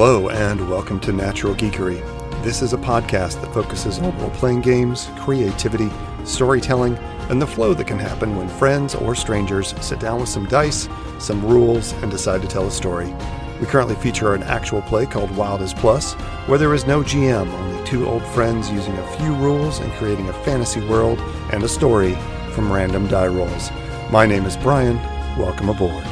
Hello, and welcome to Natural Geekery. This is a podcast that focuses on role playing games, creativity, storytelling, and the flow that can happen when friends or strangers sit down with some dice, some rules, and decide to tell a story. We currently feature an actual play called Wild as Plus, where there is no GM, only two old friends using a few rules and creating a fantasy world and a story from random die rolls. My name is Brian. Welcome aboard.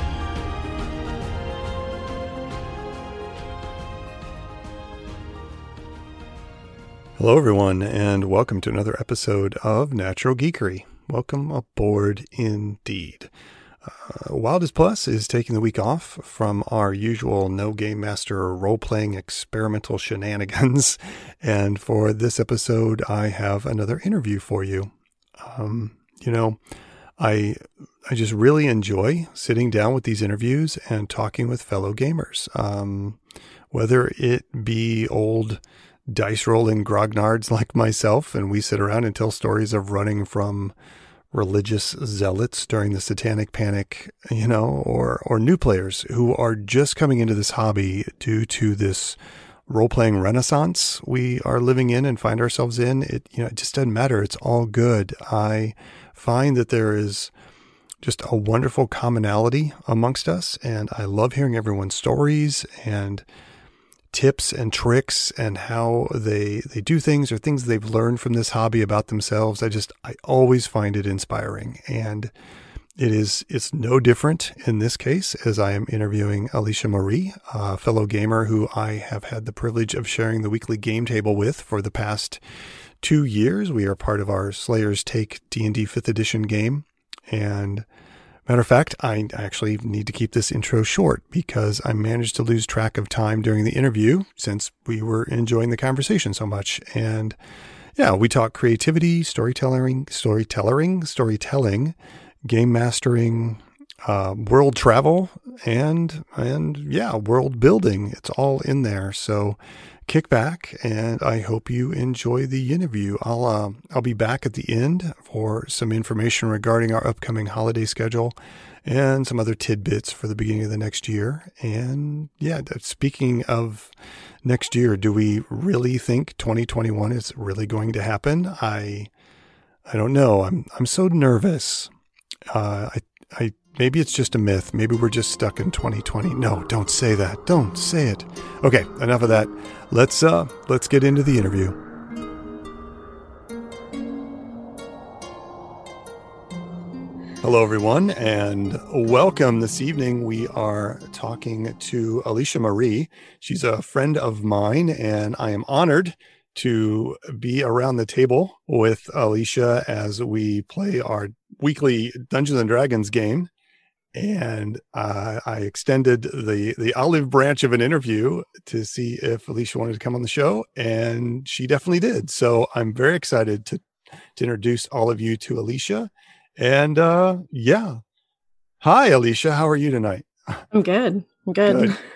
Hello, everyone, and welcome to another episode of Natural Geekery. Welcome aboard indeed. Uh, Wild as Plus is taking the week off from our usual no game master role playing experimental shenanigans. And for this episode, I have another interview for you. Um, you know, I I just really enjoy sitting down with these interviews and talking with fellow gamers. Um, whether it be old dice rolling grognards like myself, and we sit around and tell stories of running from religious zealots during the satanic panic, you know, or or new players who are just coming into this hobby due to this role playing renaissance we are living in and find ourselves in. It you know, it just doesn't matter. It's all good. I find that there is just a wonderful commonality amongst us and I love hearing everyone's stories and tips and tricks and how they they do things or things they've learned from this hobby about themselves. I just I always find it inspiring and it is it's no different in this case as I am interviewing Alicia Marie, a fellow gamer who I have had the privilege of sharing the weekly game table with for the past 2 years. We are part of our Slayers Take D&D 5th edition game and Matter of fact, I actually need to keep this intro short because I managed to lose track of time during the interview since we were enjoying the conversation so much. And yeah, we talk creativity, storytelling, storytelling, storytelling, game mastering, uh, world travel, and and yeah, world building. It's all in there. So kick back, and I hope you enjoy the interview. I'll uh, I'll be back at the end for some information regarding our upcoming holiday schedule and some other tidbits for the beginning of the next year. And yeah, speaking of next year, do we really think 2021 is really going to happen? I I don't know. I'm I'm so nervous. Uh, I I Maybe it's just a myth. Maybe we're just stuck in 2020. No, don't say that. Don't say it. Okay, enough of that. Let's uh let's get into the interview. Hello everyone and welcome this evening. We are talking to Alicia Marie. She's a friend of mine and I am honored to be around the table with Alicia as we play our weekly Dungeons and Dragons game and uh, I extended the the olive branch of an interview to see if Alicia wanted to come on the show, and she definitely did. So I'm very excited to to introduce all of you to Alicia. And uh, yeah, hi Alicia, how are you tonight? I'm good. I'm good. good.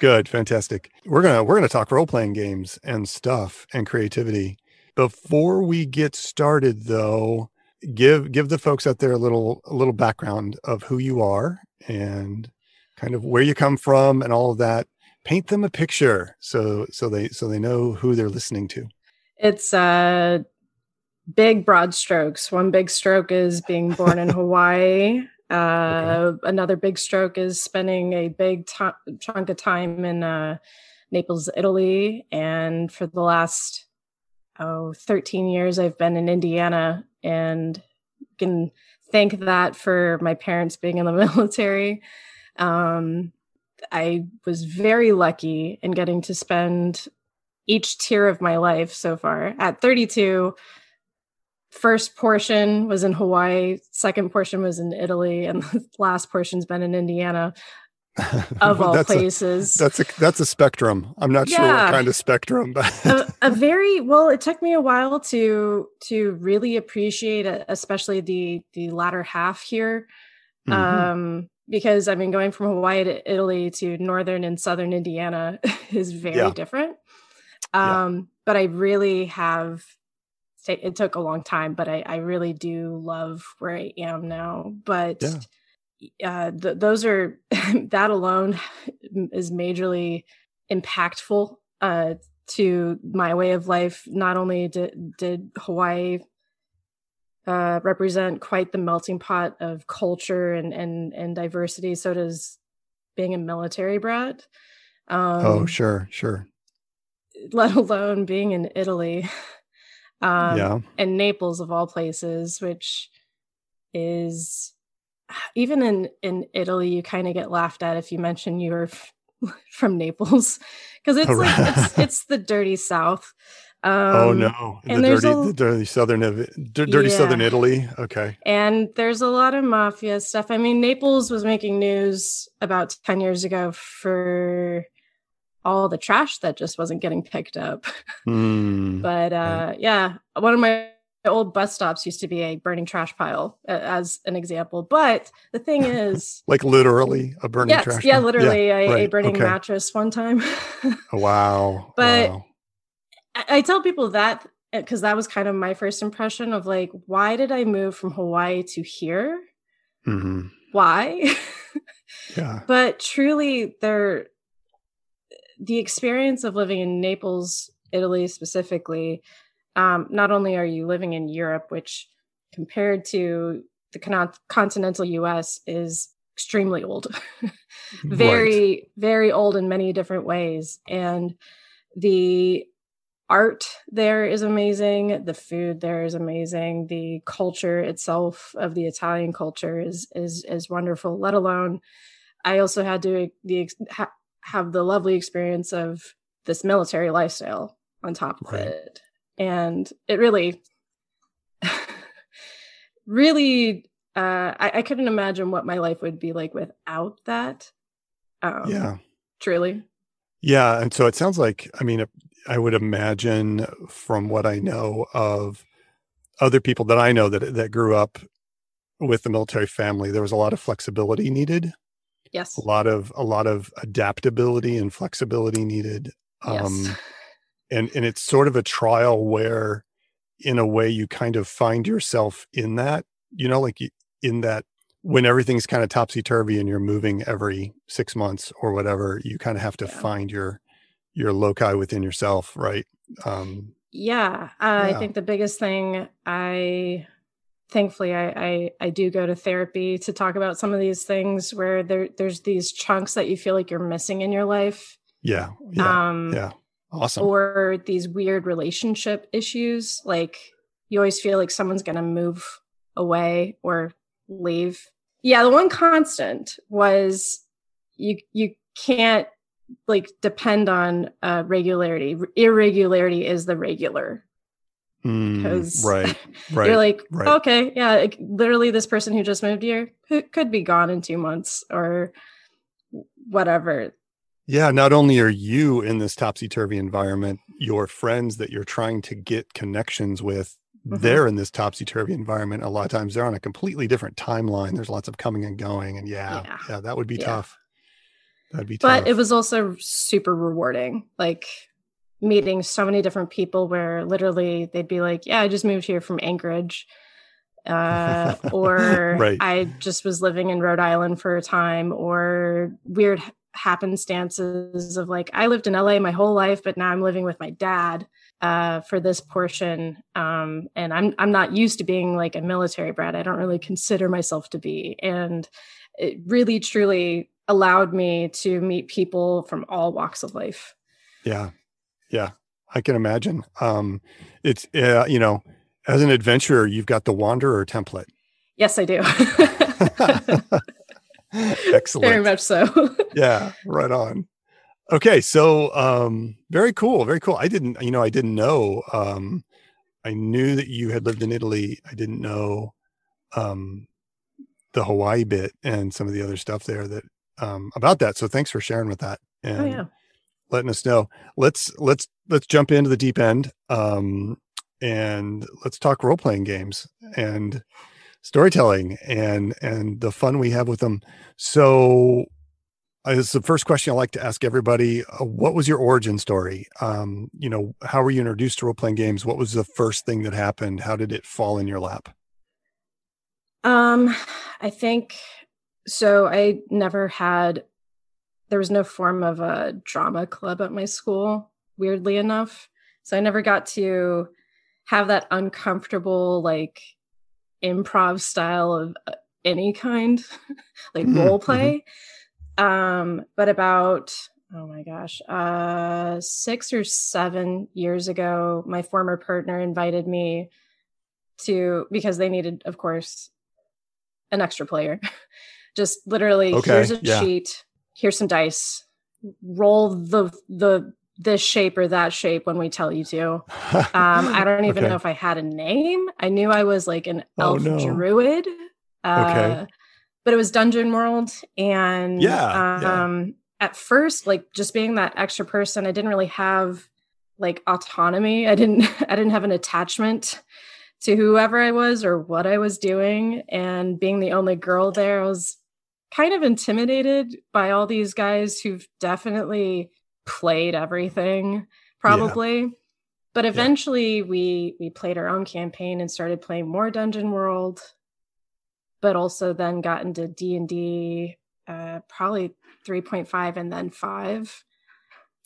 Good, fantastic. We're gonna we're gonna talk role playing games and stuff and creativity. Before we get started, though, give give the folks out there a little a little background of who you are and kind of where you come from and all of that. Paint them a picture so so they so they know who they're listening to. It's uh big broad strokes. One big stroke is being born in hawaii. Uh okay. another big stroke is spending a big chunk of time in uh naples italy. And for the last oh 13 years i've been in indiana and can thank that for my parents being in the military. Um, I was very lucky in getting to spend each tier of my life so far. At 32, first portion was in Hawaii, second portion was in Italy, and the last portion's been in Indiana. of all that's places. A, that's a that's a spectrum. I'm not yeah. sure what kind of spectrum, but a, a, very well. It took me a while to to really appreciate, especially the the latter half here, mm-hmm. um, because I mean, going from Hawaii to Italy to northern and southern Indiana is very yeah. different. Um, yeah. But I really have. It took a long time, but I, I really do love where I am now. But uh, th- those are that alone is majorly impactful uh, to my way of life. Not only did, did Hawaii uh, represent quite the melting pot of culture and, and, and diversity, so does being a military brat. Um, oh, sure, sure. Let alone being in Italy. Um, yeah. And Naples, of all places, which is even in in Italy, you kind of get laughed at if you mention you're f- from Naples because it's like it's it's the dirty South. Oh, um, oh no! And the dirty, a, the dirty southern, dirty yeah. southern Italy. Okay. And there's a lot of mafia stuff. I mean, Naples was making news about ten years ago for all the trash that just wasn't getting picked up. Mm, but uh, yeah, one of my old bus stops used to be a burning trash pile, uh, as an example. But the thing is, like literally a burning yes, trash. Yeah, pile? literally yeah, a, right. a, burning okay. mattress one time. Oh, wow! But wow. I, I tell people that because uh, that was kind of my first impression of like, why did I move from Hawaii to here? Mm-hmm. Why? yeah. But truly, there the experience of living in Naples, Italy specifically, um, not only are you living in Europe, which compared to the con- continental US is extremely old, very, right. very old in many different ways. And the art there is amazing. The food there is amazing. The culture itself of the Italian culture is is is wonderful. Let alone, I also had to the ha- have the lovely experience of this military lifestyle on top of right. it. And it really, really, uh, I, I, couldn't imagine what my life would be like without that. Um, yeah. Truly. Yeah. And so it sounds like, I mean, I would imagine from what I know of other people that I know that, that grew up with the military family, there was a lot of flexibility needed Yes. A lot of a lot of adaptability and flexibility needed. Um yes. and and it's sort of a trial where in a way you kind of find yourself in that, you know, like in that when everything's kind of topsy turvy and you're moving every 6 months or whatever, you kind of have to yeah. find your your loci within yourself, right? Um yeah, uh, yeah. I think the biggest thing I thankfully I, I, I do go to therapy to talk about some of these things where there there's these chunks that you feel like you're missing in your life. Yeah. Yeah. Um, yeah. Awesome. Or these weird relationship issues. Like you always feel like someone's gonna move away or leave. Yeah, the one constant was you you can't like depend on uh, regularity. Irregularity is the regular because mm, right, right, you're like, right. okay, yeah, like, literally, this person who just moved here could be gone in two months or whatever. Yeah, not only are you in this topsy turvy environment, your friends that you're trying to get connections with, mm-hmm. they're in this topsy turvy environment. A lot of times they're on a completely different timeline. There's lots of coming and going, and yeah, yeah, yeah that would be yeah. tough. That'd be tough. But it was also super rewarding. Like meeting so many different people where literally they'd be like, "Yeah, I just moved here from Anchorage." Uh, or right. I just was living in Rhode Island for a time, or weird happenstances of like I lived in LA my whole life, but now I'm living with my dad uh, for this portion, um, and I'm I'm not used to being like a military brat. I don't really consider myself to be, and it really truly allowed me to meet people from all walks of life. Yeah, yeah, I can imagine. Um, it's uh, you know, as an adventurer, you've got the wanderer template. Yes, I do. Excellent. Very much so. yeah, right on. Okay, so um, very cool, very cool. I didn't, you know, I didn't know. Um, I knew that you had lived in Italy. I didn't know um, the Hawaii bit and some of the other stuff there that um, about that. So thanks for sharing with that. Oh, and oh, yeah letting us know. Let's let's let's jump into the deep end um, and let's talk role playing games and storytelling and and the fun we have with them. So this the first question I like to ask everybody. Uh, what was your origin story? Um, you know, how were you introduced to role playing games? What was the first thing that happened? How did it fall in your lap? Um, I think so. I never had there was no form of a drama club at my school, weirdly enough. So I never got to have that uncomfortable, like, improv style of uh, any kind, like mm-hmm, role play. Mm-hmm. Um, but about, oh my gosh, uh, six or seven years ago, my former partner invited me to, because they needed, of course, an extra player. Just literally, okay, here's a yeah. sheet here's some dice roll the the this shape or that shape when we tell you to um i don't even okay. know if i had a name i knew i was like an oh, elf no. druid uh, okay but it was dungeon world and yeah, um yeah. at first like just being that extra person i didn't really have like autonomy i didn't i didn't have an attachment to whoever i was or what i was doing and being the only girl there I was kind of intimidated by all these guys who've definitely played everything probably yeah. but eventually yeah. we we played our own campaign and started playing more dungeon world but also then got into d&d uh, probably 3.5 and then 5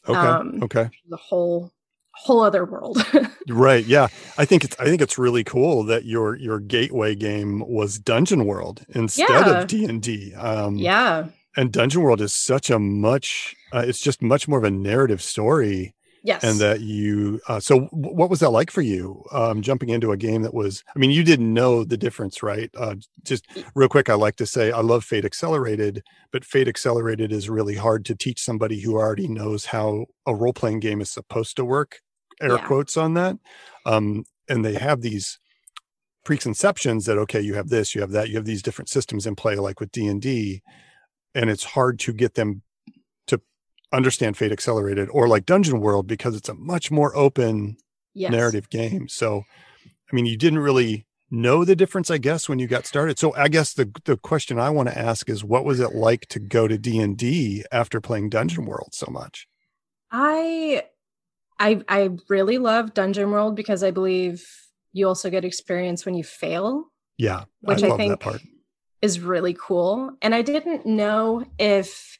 okay um, okay the whole whole other world. right. Yeah. I think it's I think it's really cool that your your gateway game was Dungeon World instead yeah. of D&D. Um Yeah. And Dungeon World is such a much uh, it's just much more of a narrative story. Yes. And that you uh, so w- what was that like for you um jumping into a game that was I mean you didn't know the difference, right? Uh just real quick I like to say I love Fate Accelerated, but Fate Accelerated is really hard to teach somebody who already knows how a role-playing game is supposed to work air yeah. quotes on that. Um, and they have these preconceptions that okay, you have this, you have that, you have these different systems in play, like with D and D, and it's hard to get them understand Fate Accelerated or like Dungeon World because it's a much more open yes. narrative game. So, I mean, you didn't really know the difference, I guess, when you got started. So, I guess the the question I want to ask is, what was it like to go to D and D after playing Dungeon World so much? I I I really love Dungeon World because I believe you also get experience when you fail. Yeah, which I, I think is really cool. And I didn't know if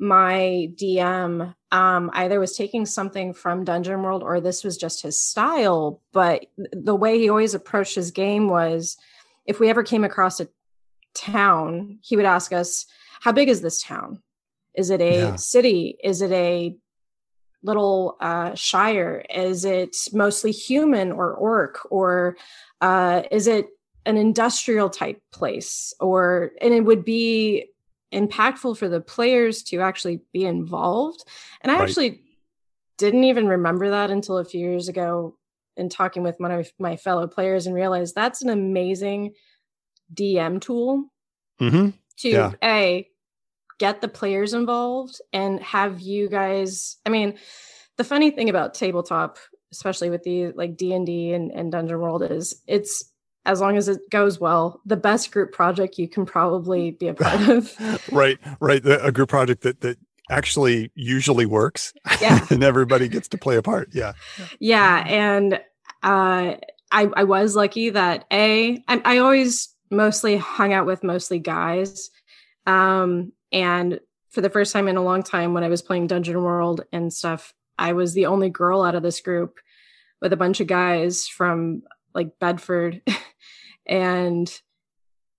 my DM um, either was taking something from Dungeon World or this was just his style. But the way he always approached his game was if we ever came across a town, he would ask us, How big is this town? Is it a yeah. city? Is it a little uh, shire? Is it mostly human or orc, or uh, is it an industrial type place? Or and it would be impactful for the players to actually be involved. And I right. actually didn't even remember that until a few years ago in talking with one of my fellow players and realized that's an amazing DM tool mm-hmm. to yeah. a get the players involved and have you guys i mean the funny thing about tabletop especially with the like d&d and, and dungeon world is it's as long as it goes well the best group project you can probably be a part of. Right right a group project that that actually usually works. Yeah. And everybody gets to play a part yeah. Yeah and uh i i was lucky that a I, I always mostly hung out with mostly guys um and for the first time in a long time, when I was playing Dungeon World and stuff, I was the only girl out of this group with a bunch of guys from like Bedford. and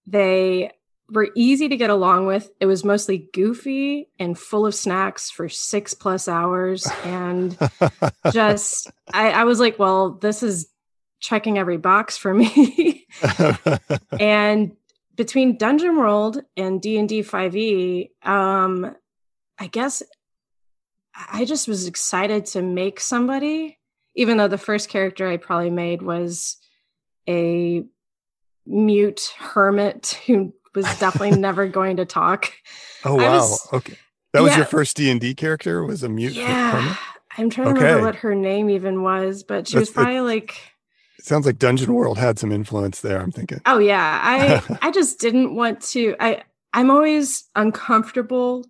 they were easy to get along with. It was mostly goofy and full of snacks for six plus hours. And just, I, I was like, well, this is checking every box for me. and between Dungeon World and D and D Five E, um, I guess I just was excited to make somebody, even though the first character I probably made was a mute hermit who was definitely never going to talk. Oh wow! Was, okay, that was yeah. your first D and D character. Was a mute yeah. hermit. I'm trying to okay. remember what her name even was, but she That's, was probably it, like it sounds like Dungeon World had some influence there. I'm thinking. Oh yeah, I I just didn't want to. I I'm always uncomfortable.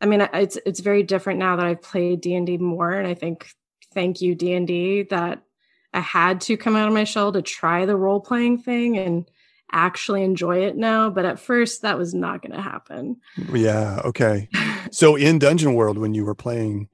I mean, it's it's very different now that I've played D and D more, and I think thank you D and D that I had to come out of my shell to try the role playing thing and actually enjoy it now. But at first, that was not going to happen. Yeah. Okay. so in Dungeon World, when you were playing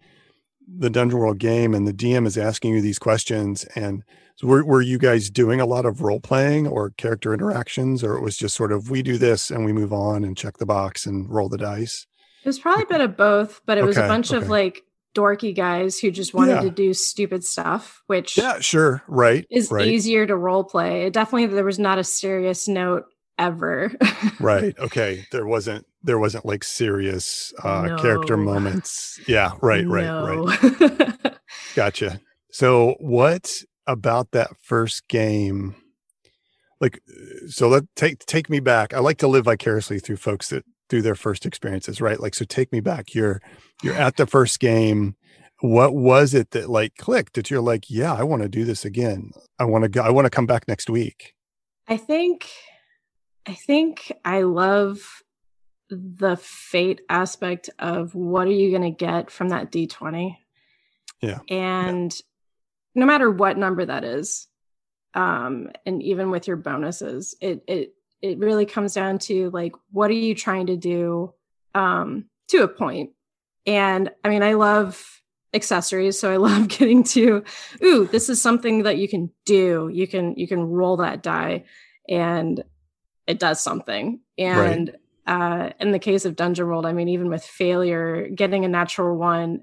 the Dungeon World game and the DM is asking you these questions, and so were, were you guys doing a lot of role playing or character interactions, or it was just sort of we do this and we move on and check the box and roll the dice? It was probably a bit of both, but it was a bunch of like dorky guys who just wanted Yeah. to do stupid stuff, which Yeah, sure. Right. is right. easier to role play. It definitely there was not a serious note ever. right okay there wasn't there wasn't like serious uh character moments yeah right right right right. gotcha so what about that first game like uh, so let take take me back i like to live vicariously through folks that through their first experiences right? Like so take me back. You're you're at the first game. What was it that like clicked that you're like yeah i want to do this again. I want to go i want to come back next week I think I think I love the fate aspect of what are you going to get from that D20? Yeah. And no matter what number that is, um and even with your bonuses, it it it really comes down to like what are you trying to do um to a. And I mean, I love accessories so i love getting to ooh this is something that you can do. You can you can roll that die and it does something. And uh in the case of dungeon world i mean even with failure getting a natural one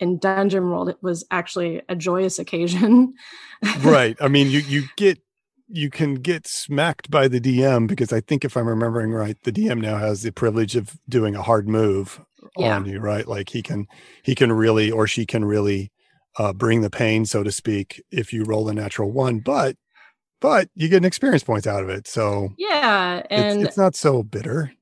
in dungeon world it was actually a joyous occasion. Right. I mean you you get you can get smacked by the dm because i think if i'm remembering right the dm now has the privilege of doing a hard move Yeah. on you right? Like he can he can really or she can really uh bring the pain so to speak if you roll a natural one but but you get an experience point out of it. So yeah and it's, it's not so bitter.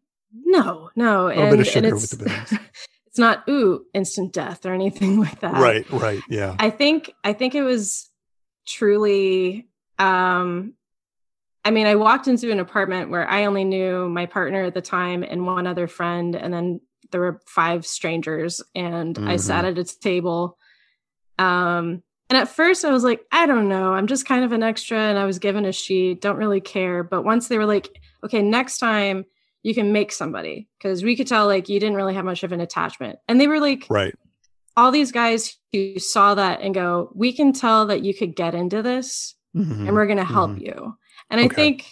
No no a little and, bit of sugar with it's, the bitterness. it's not ooh instant death or anything like that. Right right yeah. I think I think it was truly um I mean I walked into an apartment where I only knew my partner at the time and one other friend and then there were five strangers and I Mhm. sat at a table. Um and at first I was like I don't know. I'm just kind of an extra and I was given a sheet don't really care. But once they were like okay next time you can make somebody because we could tell like you didn't really have much of an attachment. And they were like right. all these guys who saw that and go, we can tell that you could get into this Mhm. and we're going to help Mhm. you. And I think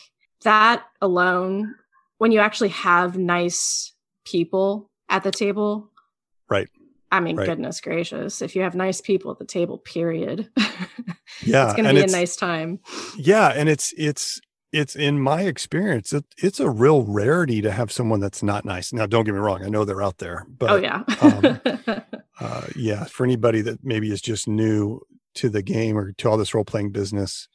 that alone, when you actually have nice people at the table, Right. I mean, Right. goodness gracious, if you have nice people at the table, period, yeah it's going to be a nice time. yeah and it's it's it's in my experience it, it's a real rarity to have someone that's not nice now don't get me wrong i know they're out there but oh, yeah. um, uh, yeah for anybody that maybe is just new to the game or to all this role-playing business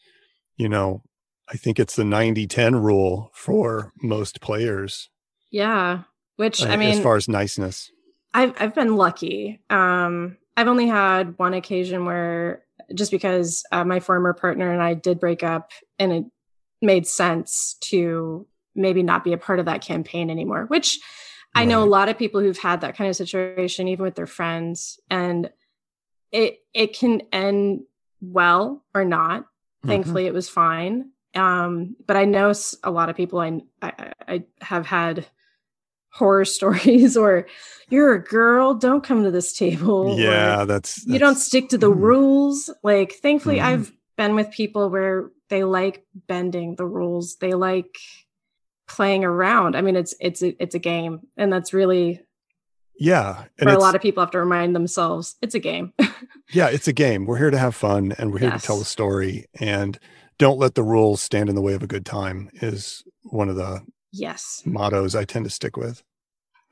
you know i think it's the 90-10 rule for most players yeah. Which, uh, I mean, as far as niceness I've I've been lucky. Um, I've only had one occasion where just because uh, my former partner and I did break up, and it made sense to maybe not be a part of that campaign anymore. Which I know a lot of people who've had that kind of situation, even with their friends, and it it can end well or not. Mhm. Thankfully, it was fine. Um, but I know a lot of people I, I I have had horror stories or you're a girl don't come to this table yeah that's, you don't stick to the Mhm. rules like thankfully Mhm. i've been with people where they like bending the rules they like playing around i mean it's it's a, it's a game and that's really yeah and for a lot of people have to remind themselves it's a game Yeah, it's a game. We're here to have fun and we're here to tell Yes. a story and don't let the rules stand in the way of a good time is one of the yes mottos I tend to stick with.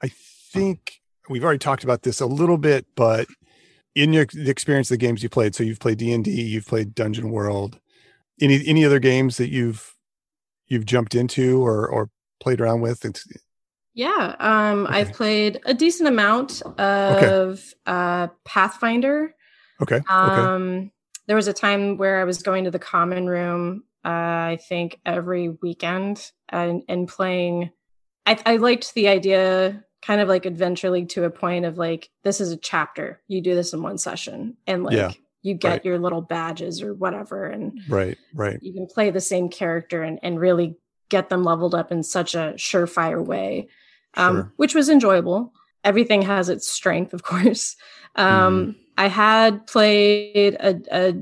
I think we've already talked about this a little bit, but in your the experience of the games you played, so you've played D&D, you've played Dungeon World. Any any other games that you've you've jumped into or or played around with? Yeah um Okay. i've played a decent amount of uh pathfinder okay. okay. Um, there was a time where I was going to the common room, uh, I think every weekend and, and playing. I, I liked the idea, kind of like Adventure League to a point of like, this is a chapter. You do this in one session and like Yeah, you get right. your little badges or whatever. And Right, right. you can play the same character and, and really get them leveled up in such a surefire way, um, Sure. which was enjoyable. Everything has its strength, of course. Um, I had played a, a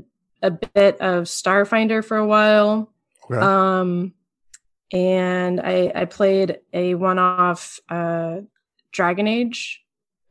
a bit of Starfinder for a while. Okay. Um, and I I played a one off uh, Dragon Age.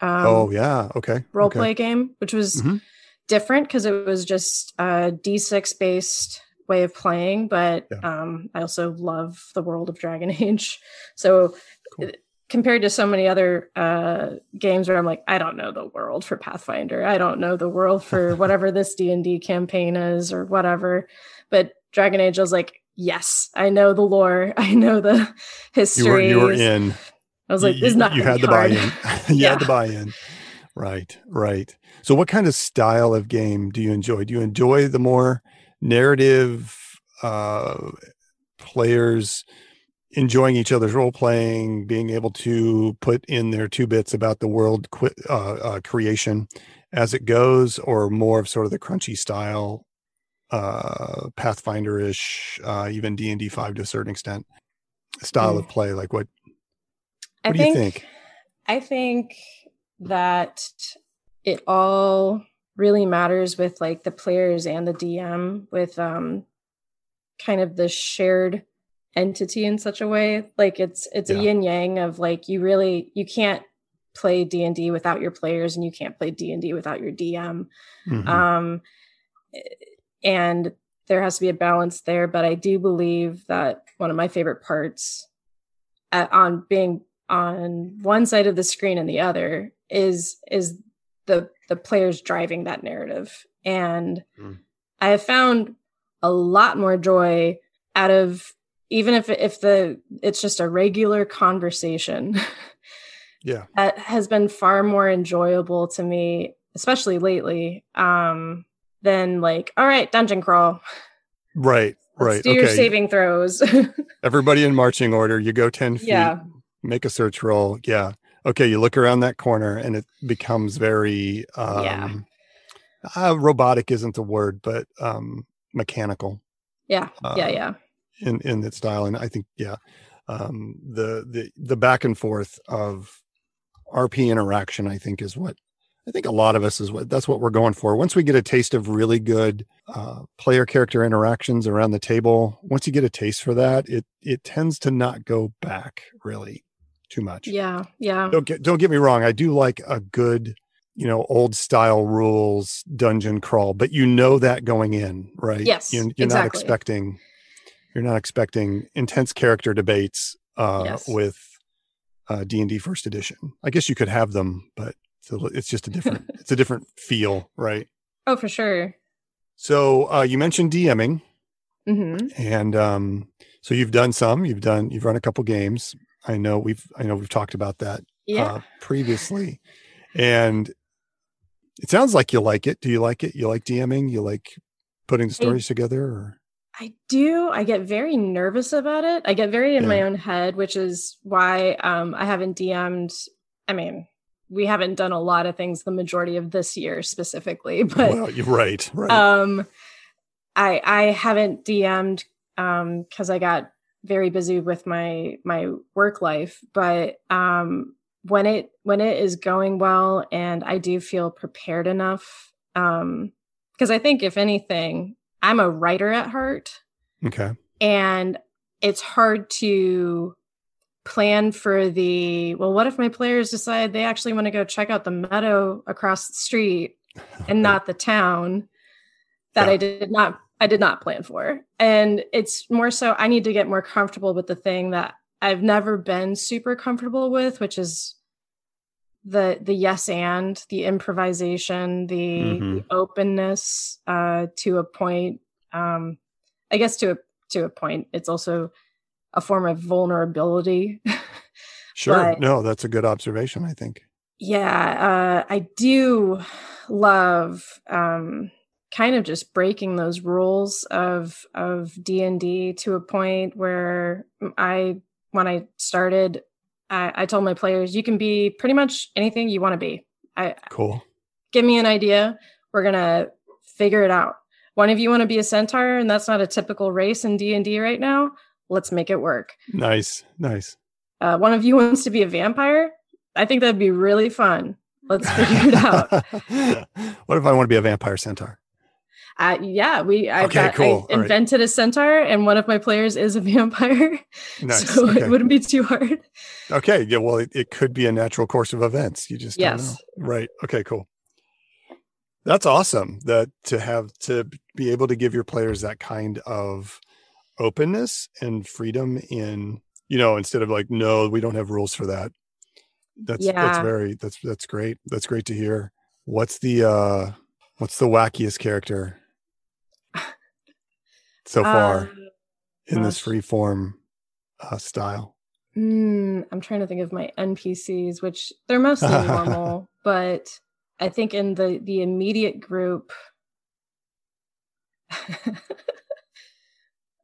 Um, oh yeah. Okay. role okay. play game, which was Mhm. different because it was just a D6 based way of playing. But Yeah. um, I also love the world of Dragon Age. So Cool. uh, compared to so many other uh, games where I'm like, I don't know the world for Pathfinder. I don't know the world for whatever this D and D campaign is or whatever. But Dragon Age, I was like, yes, I know the lore. I know the You history. were you were in. I was like, You- this is not you had the hard. buy-in. you Yeah. had the buy-in. Right. Right. So, what kind of style of game do you enjoy? Do you enjoy the more narrative uh, players enjoying each other's role playing, being able to put in their two bits about the world qui- uh, uh, creation as it goes, or more of sort of the crunchy style, uh, Pathfinder-ish, uh, even D and D five to a certain extent, style of play? Like what? I What do you think? I think that it all really matters with like the players and the DM with um kind of the shared entity in such a way like it's it's Yeah. a yin yang of like you really you can't play D&D without your players and you can't play D&D without your DM Mhm. um and there has to be a balance there but i do believe that one of my favorite parts uh, on being on one side of the screen and the other is is the the players driving that narrative and Mm. i have found a lot more joy out of even if if the it's just a regular conversation yeah. that has been far more enjoyable to me, especially lately, um, than like, all right, dungeon crawl. Right. Let's right. do your okay. saving throws. Everybody in marching order. You go 10 feet, Yeah. make a search roll. Yeah. Okay. You look around that corner and it becomes very, um, Yeah. uh, robotic isn't the word, but, um, mechanical yeah, Uh, yeah, yeah. In, in its style. And I think, yeah, um, the, the, the back and forth of RP interaction, I think is what, I think a lot of us is what that's what we're going for. Once we get a taste of really good uh, player character interactions around the table, once you get a taste for that, it it tends to not go back really too much. Yeah, yeah. Don't get don't get me wrong. I do like a good, you know, old style rules dungeon crawl, but you know that going in, right? Yes, you, you're not expecting you're not expecting intense character debates uh, Yes. with uh, D and D First Edition. I guess you could have them, but it's, a, it's just a different it's a different feel, right? Oh, for sure. So uh, you mentioned DMing, hmm and um, so you've done some. You've done you've run a couple games. I know we've I know we've talked about that Yeah. uh, previously, and it sounds like you like it. Do you like it? You like DMing? You like putting the stories together? Or I do. I get very nervous about it. I get very in my own head, which is why um, I haven't DM'd. I mean, we haven't done a lot of things the majority of this year specifically, but well, you're right, right. um i i haven't dm'd um because i got very busy with my my work life but um when it when it is going well and i do feel prepared enough um because i think if anything i'm a writer at heart okay, and it's hard to plan for the well what if my players decide they actually want to go check out the meadow across the street and not the town that Yeah. I did not I did not plan for. And it's more so I need to get more comfortable with the thing that I've never been super comfortable with, which is the the yes and the improvisation, the, Mhm. the openness uh to a point. Um I guess to a to a point. It's also a form of vulnerability. sure. but- no, that's a good observation. I think. yeah uh, i do love um kind of just breaking those rules of of d&d to a point where i when i started i, I told my players you can be pretty much anything you want to be i Cool. give me an idea we're gonna figure it out one of you want to be a centaur and that's not a typical race in d&d right now let's make it work. Nice, nice. Uh, one of you wants to be a vampire. I think that'd be really fun. Let's figure it out. what if I want to be a vampire centaur? Uh, yeah, we I've Okay, got, cool. I All right. invented a centaur, and one of my players is a vampire, Nice. so okay. it wouldn't be too hard. okay. Yeah. Well, it, it could be a natural course of events. You just don't Yes. know. Right. Okay. Cool. That's awesome. That to have to be able to give your players that kind of openness and freedom in you know instead of like no we don't have rules for that that's yeah. that's very that's that's great that's great to hear what's the uh what's the wackiest character so far Uh, in this free form uh, style mm, I'm trying to think of my NPCs, which they're mostly normal, but I think in the the immediate group.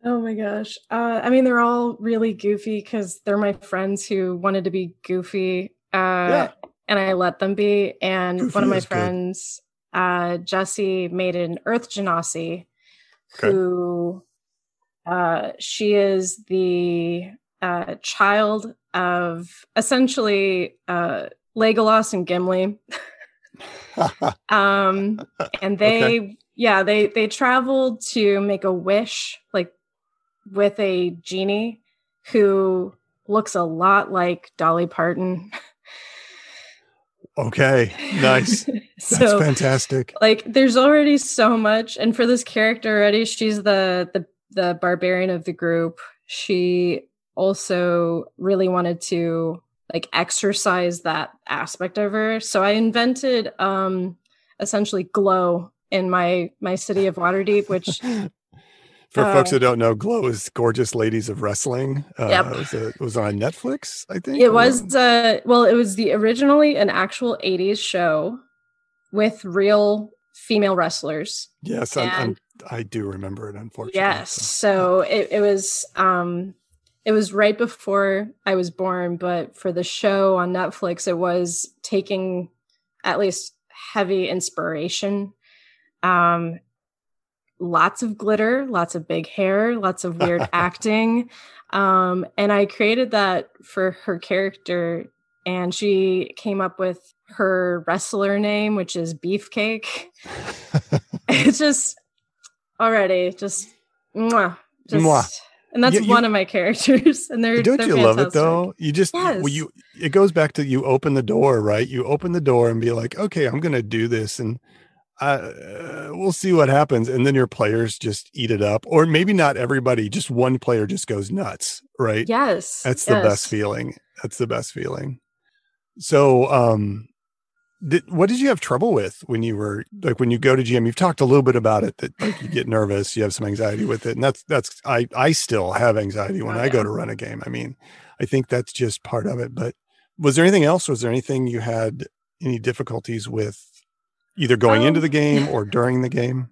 oh my gosh! Uh, I mean, they're all really goofy because they're my friends who wanted to be goofy. Uh, Yeah. and I let them be. And Goofy one of my friends, uh, Jesse, made an Earth Genasi, Okay. who uh, she is the uh, child of essentially uh, Legolas and Gimli. Um, and they, yeah, they they traveled to make a wish, like with a genie who looks a lot like Dolly Parton. okay nice. That's so fantastic. like there's already so much and for this character already she's the the the barbarian of the group. She also really wanted to like exercise that aspect of her. So i invented um essentially glow in my my city of waterdeep which for folks who don't know glow is gorgeous ladies of wrestling uh Yep. it was, it was on netflix i think it was uh well it was the originally an actual 80s show with real female wrestlers yes I'm, I'm, and- i do remember it unfortunately Yes. so- So it, it was um it was right before I was born, but for the show on Netflix, it was taking at least heavy inspiration. Um lots of glitter, lots of big hair, lots of weird acting. Um and I created that for her character and she came up with her wrestler name, which is Beefcake. it's just already just mwah, just Mwah. and that's You- you- one of my characters and they're don't they're you love it though you just well, you it goes back to you open the door right you open the door and be like okay i'm gonna do this and uh, we'll see what happens and then your players just eat it up or maybe not everybody just one player just goes nuts right yes That's the best feeling. That's the best feeling. So, um, did, what did you have trouble with when you were like when you go to GM? You've talked a little bit about it that like you get nervous, you have some anxiety with it, and that's that's I I still have anxiety when Oh, I go yeah. to run a game. I mean, I think that's just part of it. But was there anything else? Was there anything you had any difficulties with, either going into Um, the game or during the game?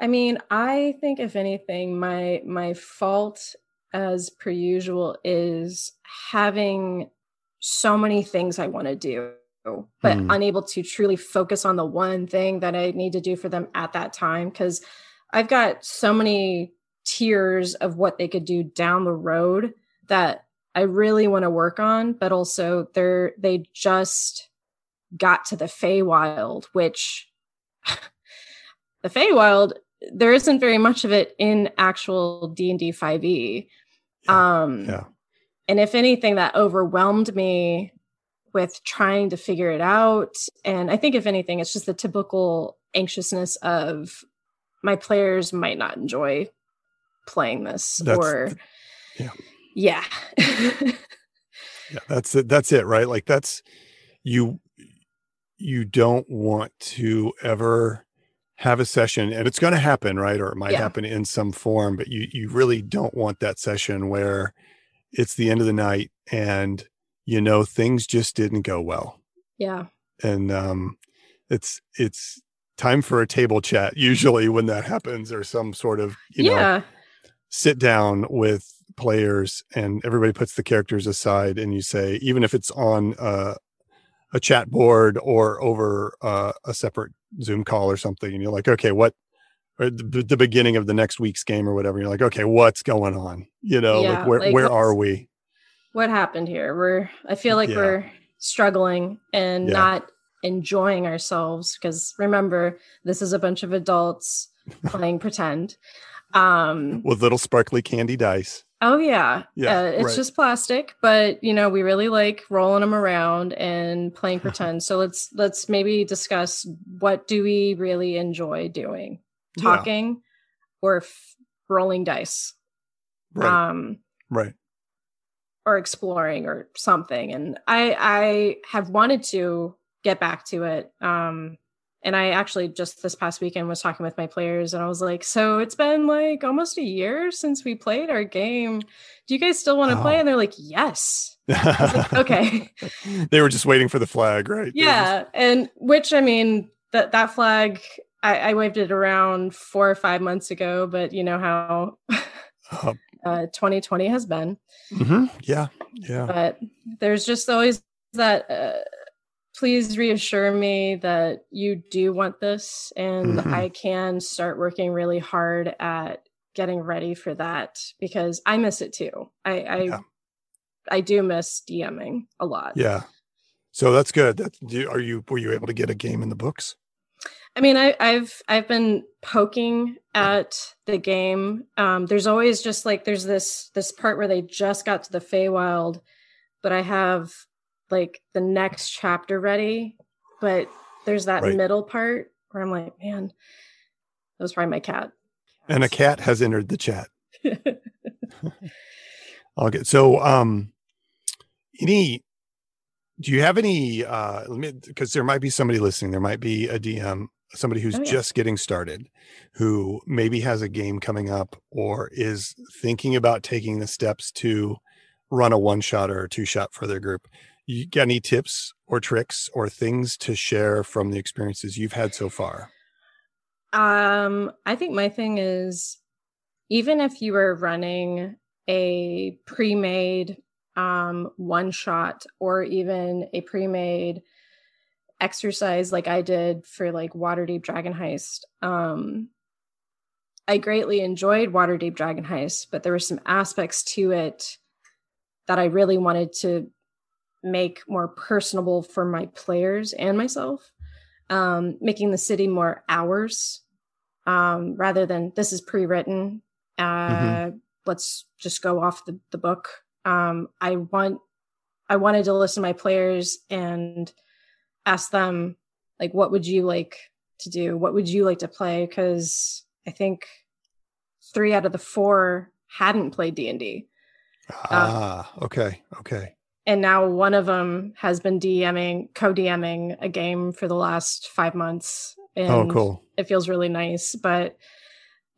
I mean, I think if anything, my my fault as per usual is having so many things I want to do, but Hmm. unable to truly focus on the one thing that I need to do for them at that time. Cause I've got so many tiers of what they could do down the road that I really want to work on, but also they're they just got to the Feywild, which the Feywild, there isn't very much of it in actual D and D five E. Um, Yeah. and if anything, that overwhelmed me with trying to figure it out. And I think if anything, it's just the typical anxiousness of my players might not enjoy playing this That's or yeah. yeah. yeah that's it that's it right like that's you you don't want to ever have a session and it's going to happen right or it might Yeah. happen in some form but you you really don't want that session where it's the end of the night and you know things just didn't go well yeah. and um it's it's time for a table chat usually when that happens or some sort of you know sit down with players and everybody puts the characters aside and you say even if it's on uh, a chat board or over uh, a separate zoom call or something and you're like okay what or the, the, beginning of the next week's game or whatever. You're like, okay, what's going on? You know, Yeah, like where like, where are we? what happened here? We're I feel like Yeah. we're struggling and Yeah. not enjoying ourselves because remember, this is a bunch of adults playing pretend. Um With little sparkly candy dice. Oh yeah. Yeah, uh, it's right. just plastic, but you know, we really like rolling them around and playing pretend. so let's let's maybe discuss what do we really enjoy doing? Yeah, Talking or f- rolling dice. right, Um right. or exploring or something and i i have wanted to get back to it um and i actually just this past weekend was talking with my players and i was like so it's been like almost a year since we played our game do you guys still want to play Oh. and they're like yes like, okay they were just waiting for the flag, right? Were just- yeah and which i mean that that flag I, I waved it around four or five months ago but you know how Uh, uh 2020 has been mhm, Yeah. Yeah. but there's just always that uh, please reassure me that you do want this and Mhm. i can start working really hard at getting ready for that because i miss it too i i, Yeah. I do miss dming a lot Yeah. So that's good. That's do, are you were you able to get a game in the books? I mean, I, I've I've been poking at the game. Um, there's always just like there's this this part where they just got to the Feywild, but I have like the next chapter ready, but there's that Right. middle part where I'm like, man, that was probably my cat. And a cat has entered the chat. I'll so um any do you have any uh let me because there might be somebody listening, there might be a DM, somebody who's Oh, yeah. just getting started who maybe has a game coming up or is thinking about taking the steps to run a one shot or a two shot for their group. You got any tips or tricks or things to share from the experiences you've had so far? Um, I think my thing is even if you are running a pre-made um one shot or even a pre-made exercise like I did for like Waterdeep Dragon Heist. Um I greatly enjoyed Waterdeep Dragon Heist, but there were some aspects to it that I really wanted to make more personable for my players and myself um, making the city more ours um, rather than this is pre-written. Uh, Let's just go off the, the book. Um, I want I wanted to listen to my players and ask them like, what would you like to do? What would you like to play? Because I think three out of the four hadn't played D and D Ah, okay. Okay. And now one of them has been DMing, co-DMing a game for the last five months. And oh, cool. It feels really nice, but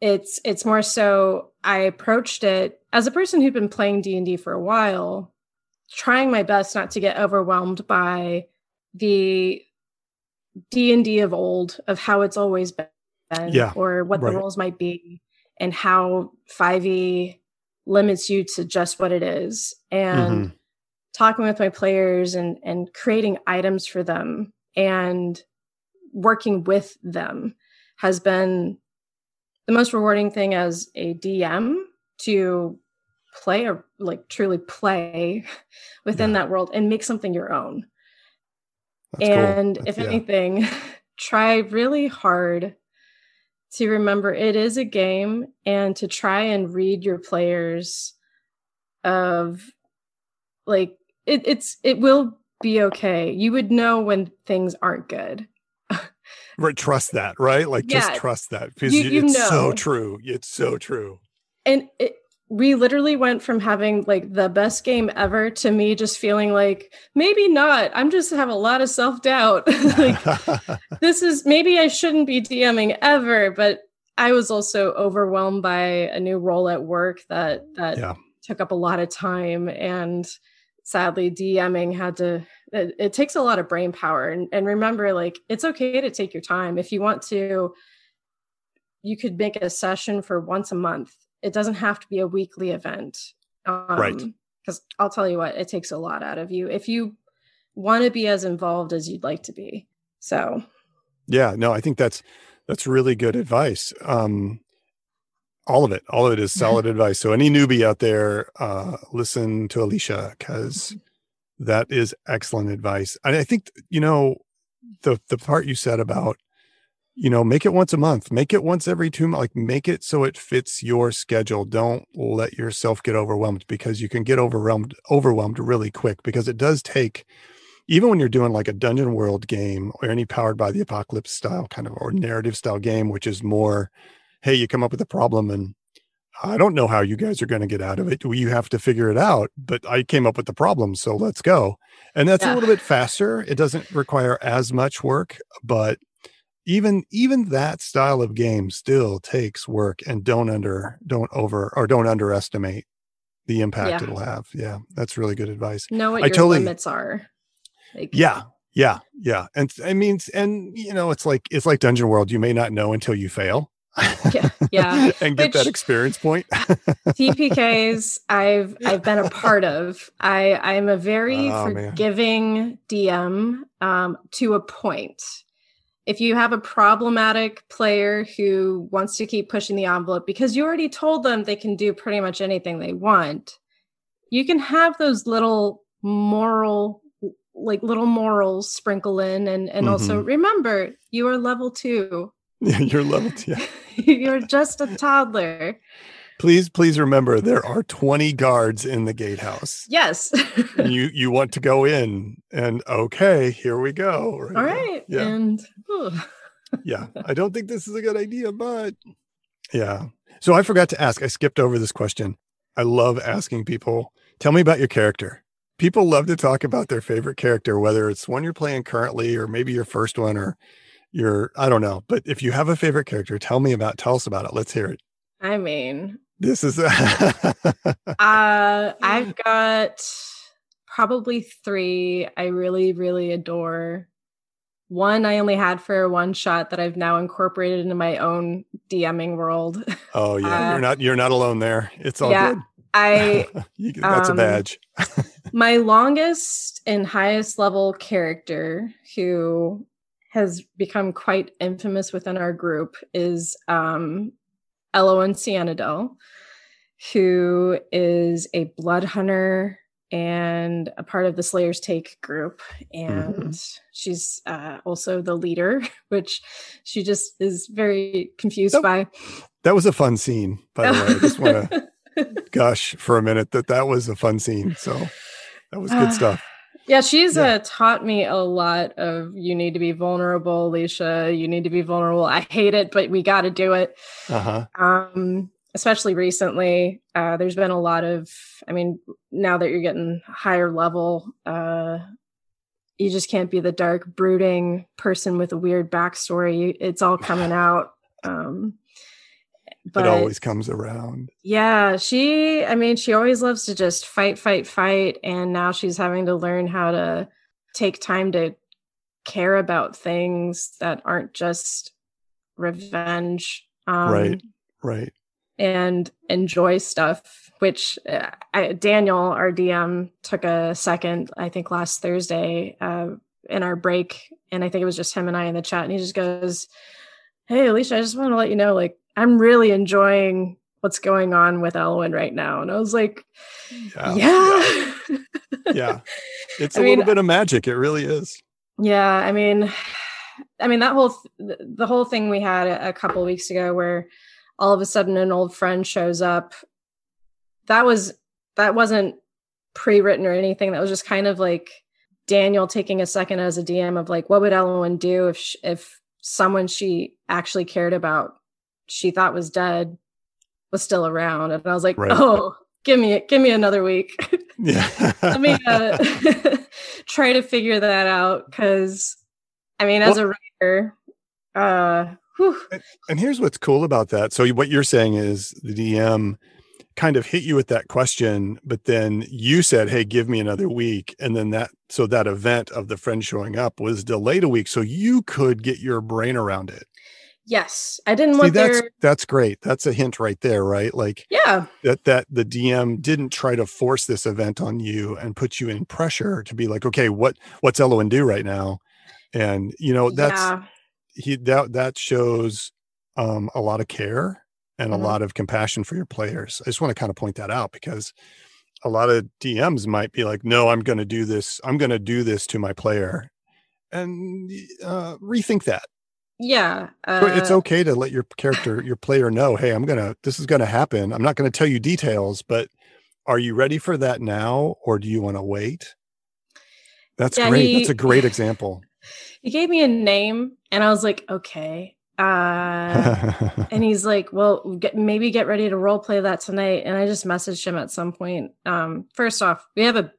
it's it's more so I approached it as a person who'd been playing D and D for a while, trying my best not to get overwhelmed by the D and D of old, of how it's always been, Yeah, or what right. the rules might be, and how five E limits you to just what it is, and Mhm. Talking with my players and and creating items for them and working with them has been the most rewarding thing as a DM to play or like truly play within Yeah. that world and make something your own. That's and That's- if yeah. anything, try really hard to remember it is a game and to try and read your players of like it, it's it will be okay. You would know when things aren't good. Right, trust that, right? Like just trust that because You- you- it's so true. It's so true. and it, we literally went from having like the best game ever to me just feeling like maybe not i'm just have a lot of self-doubt like this is maybe i shouldn't be dming ever but i was also overwhelmed by a new role at work that that Yeah. took up a lot of time and sadly dming had to it, it takes a lot of brain power. And, and remember like it's okay to take your time. If you want to you could make a session for once a month. It doesn't have to be a weekly event. Um, Right. because i'll tell you what it takes a lot out of you if you want to be as involved as you'd like to be. So. Yeah, no, I think that's That's really good advice. Um, all of it, all of it is solid advice. So any newbie out there, uh, listen to Alicia because that is excellent advice. And I think you know the the part you said about you know make it once a month, make it once every two months, like make it so it fits your schedule. Don't let yourself get overwhelmed because you can get overwhelmed overwhelmed really quick because it does take even when you're doing like a dungeon world game or any powered by the apocalypse style kind of or narrative style game which is more hey you come up with a problem and i don't know how you guys are going to get out of it you have to figure it out but i came up with the problem so let's go and that's yeah. a little bit faster it doesn't require as much work but even even that style of game still takes work and don't under don't over or don't underestimate the impact yeah. it'll have yeah that's really good advice know what I your totally, limits are like, yeah, yeah, yeah. And I mean, and you know, it's like it's like Dungeon World. You may not know until you fail. Yeah, yeah, and get Which, that experience point. TPKs I've I've been a part of. I I'm a very oh, forgiving man. DM um, to a point. If you have a problematic player who wants to keep pushing the envelope because you already told them they can do pretty much anything they want, you can have those little moral like little morals sprinkle in and and mm-hmm. also remember you are level two yeah you're level two you're just a toddler. Please please remember there are 20 guards in the gatehouse. Yes. You you want to go in and okay here we go. Right? All right. Yeah. and yeah. I don't think this is a good idea but yeah. So i forgot to ask i skipped over this question. I love asking people tell me about your character. People love to talk about their favorite character, whether it's one you're playing currently or maybe your first one or your, I don't know. But if you have a favorite character, tell me about, tell us about it. Let's hear it. I mean, this is, uh, I've got probably three I really, really adore. One I only had for one shot that I've now incorporated into my own DMing world. Oh yeah, uh, you're not you're not alone there. It's all yeah, good. I that's um, a badge. my longest and highest level character who has become quite infamous within our group is um Elowen Cianadel, who is a blood hunter and a part of the Slayer's Take group. And mm-hmm. she's uh, also the leader, which she just is very confused that, by. That was a fun scene, by the way. I just want to gush for a minute that that was a fun scene. So that was good stuff. Yeah, she's yeah. Uh, taught me a lot of you need to be vulnerable, Alicia. You need to be vulnerable. I hate it, but we got to do it. Uh-huh. Um, especially recently, uh, there's been a lot of. I mean, now that you're getting higher level, uh, you just can't be the dark, brooding person with a weird backstory. It's all coming out. Um, but it always comes around. Yeah, she I mean, she always loves to just fight, fight, fight. And now she's having to learn how to take time to care about things that aren't just revenge. Um, right, right. And enjoy stuff, which uh, I, Daniel, our DM, took a second, I think last Thursday uh, in our break. And I think it was just him and I in the chat. And he just goes, Hey, Alicia, I just want to let you know, like, I'm really enjoying what's going on with Elowen right now. And I was like, yeah. Yeah. yeah. It's a I little mean, bit of magic. It really is. Yeah. I mean, I mean, that whole, th- the whole thing we had a, a couple weeks ago where all of a sudden an old friend shows up. That was, that wasn't pre-written or anything. That was just kind of like Daniel taking a second as a DM of like, what would Elowen do if, she, if someone she actually cared about she thought was dead was still around. And i was like right. oh give me give me another week. Yeah. Let me uh, try to figure that out. Because i mean as well, a writer uh and, and here's what's cool about that. So what you're saying is the dm kind of hit you with that question but then you said hey give me another week. And then that so that event of the friend showing up was delayed a week so you could get your brain around it Yes, I didn't See, want that's their... that's great. That's a hint right there, right? Like yeah, that that the DM didn't try to force this event on you and put you in pressure to be like, okay, what what's Elowen do right now? And you know that's yeah. he that that shows um, a lot of care and Mhm. a lot of compassion for your players. I just want to kind of point that out because a lot of DMs might be like, "No, I'm going to do this. I'm going to do this to my player," and uh, rethink that. Yeah. So it's uh, okay to let your character, your player know, "Hey, I'm gonna. This is going to happen. I'm not going to tell you details, but are you ready for that now, or do you want to wait?" That's Yeah, great. That's a great example. He gave me a name, and I was like, okay. Uh, and he's like, well, get, maybe get ready to role play that tonight. And I just messaged him at some point. Um, first off, we have a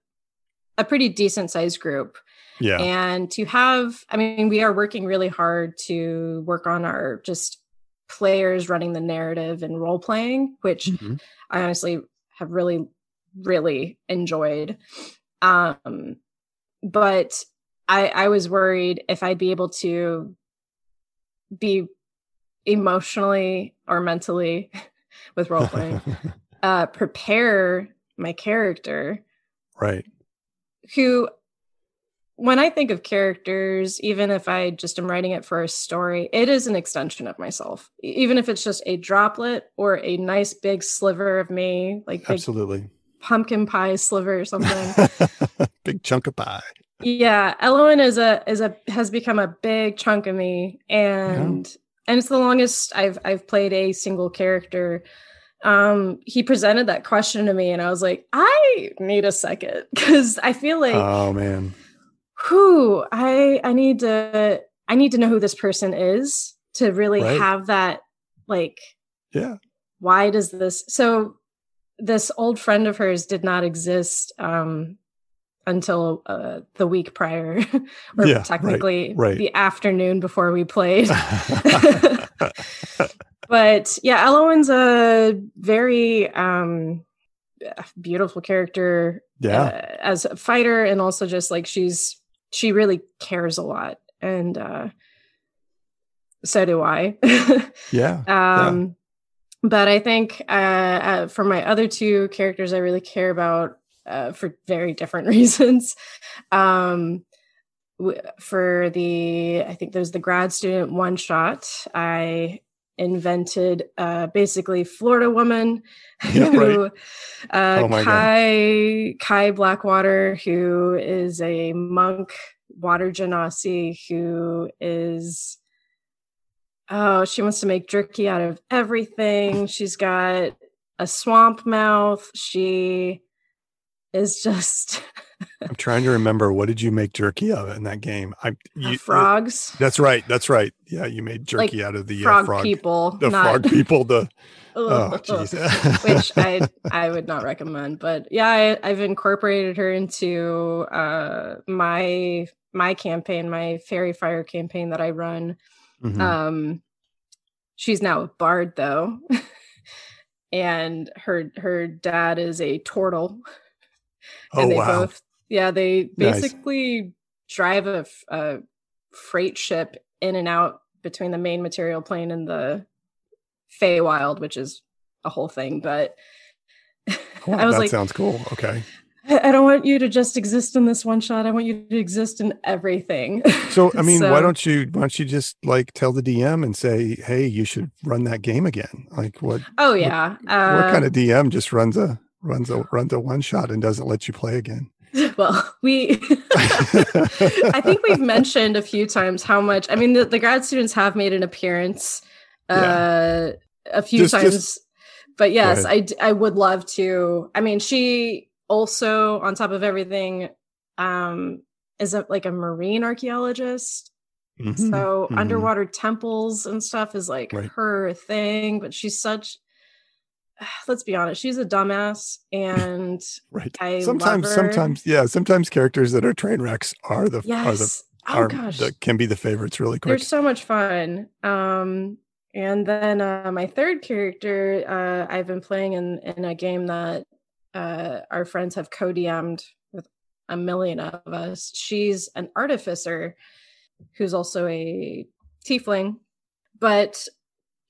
a pretty decent sized group, yeah. and to have, I mean, we are working really hard to work on our just players running the narrative and role playing, which Mhm. I honestly have really, really enjoyed. Um, but I, I was worried if I'd be able to be emotionally or mentally with role playing, uh, prepare my character right. who when I think of characters, even if I just am writing it for a story, it is an extension of myself. Even if it's just a droplet or a nice big sliver of me, like Absolutely. pumpkin pie sliver or something. Big chunk of pie. yeah, Elowen is a is a has become a big chunk of me, and and it's the longest I've I've played a single character. Um, he presented that question to me, and I was like, I need a second because I feel like oh man. Who I I need to I need to know who this person is to really Right. have that like Yeah. why does this so this old friend of hers did not exist um until uh, the week prior or Yeah, right, technically right. the afternoon before we played but yeah Elowen's a very um beautiful character yeah. uh, as a fighter and also just like she's she really cares a lot and uh so do i. Yeah. um but i think uh, uh for my other two characters i really care about uh for very different reasons. Um w- for the i think there's the grad student one shot. I invented uh basically florida woman Yeah, who right. uh Oh my God. kai kai blackwater who is a monk water genasi who is oh she wants to make jerky out of everything she's got a swamp mouth she is just I'm trying to remember what did you make jerky of in that game? I you, frogs That's right. That's right. Yeah, you made jerky out of the frog, uh, frog people the not frog people. The oh jeez. which I I would not recommend. But yeah, I, I've incorporated her into uh, my my campaign, my fairy fire campaign that I run. Mhm. Um, she's now a bard though, and her her dad is a turtle, oh and they wow. both yeah they Nice. basically drive a freight ship in and out between the main material plane and the Feywild, which is a whole thing, but. Oh, I was that like, sounds cool. Okay. I don't want you to just exist in this one shot. I want you to exist in everything. So I mean, why don't you why don't you just like tell the DM and say, hey, you should run that game again? Like what Oh yeah. what Uh, kind of DM just runs a runs a runs a one shot and doesn't let you play again? well, we I think we've mentioned a few times how much I mean the, the grad students have made an appearance uh a few Just- times. just- but yes, I, I would love to. I mean, she also on top of everything um is a, like a marine archaeologist. Mhm, So mhm. underwater temples and stuff is like Right. her thing, but she's such let's be honest, she's a dumbass and right. I sometimes sometimes yeah, sometimes characters that are train wrecks are the are the yes. oh are gosh. the, can be the favorites really quick. They're so much fun. Um and then uh my third character uh I've been playing in in a game that uh our friends have co-DM'd with a million of us. She's an artificer who's also a tiefling, but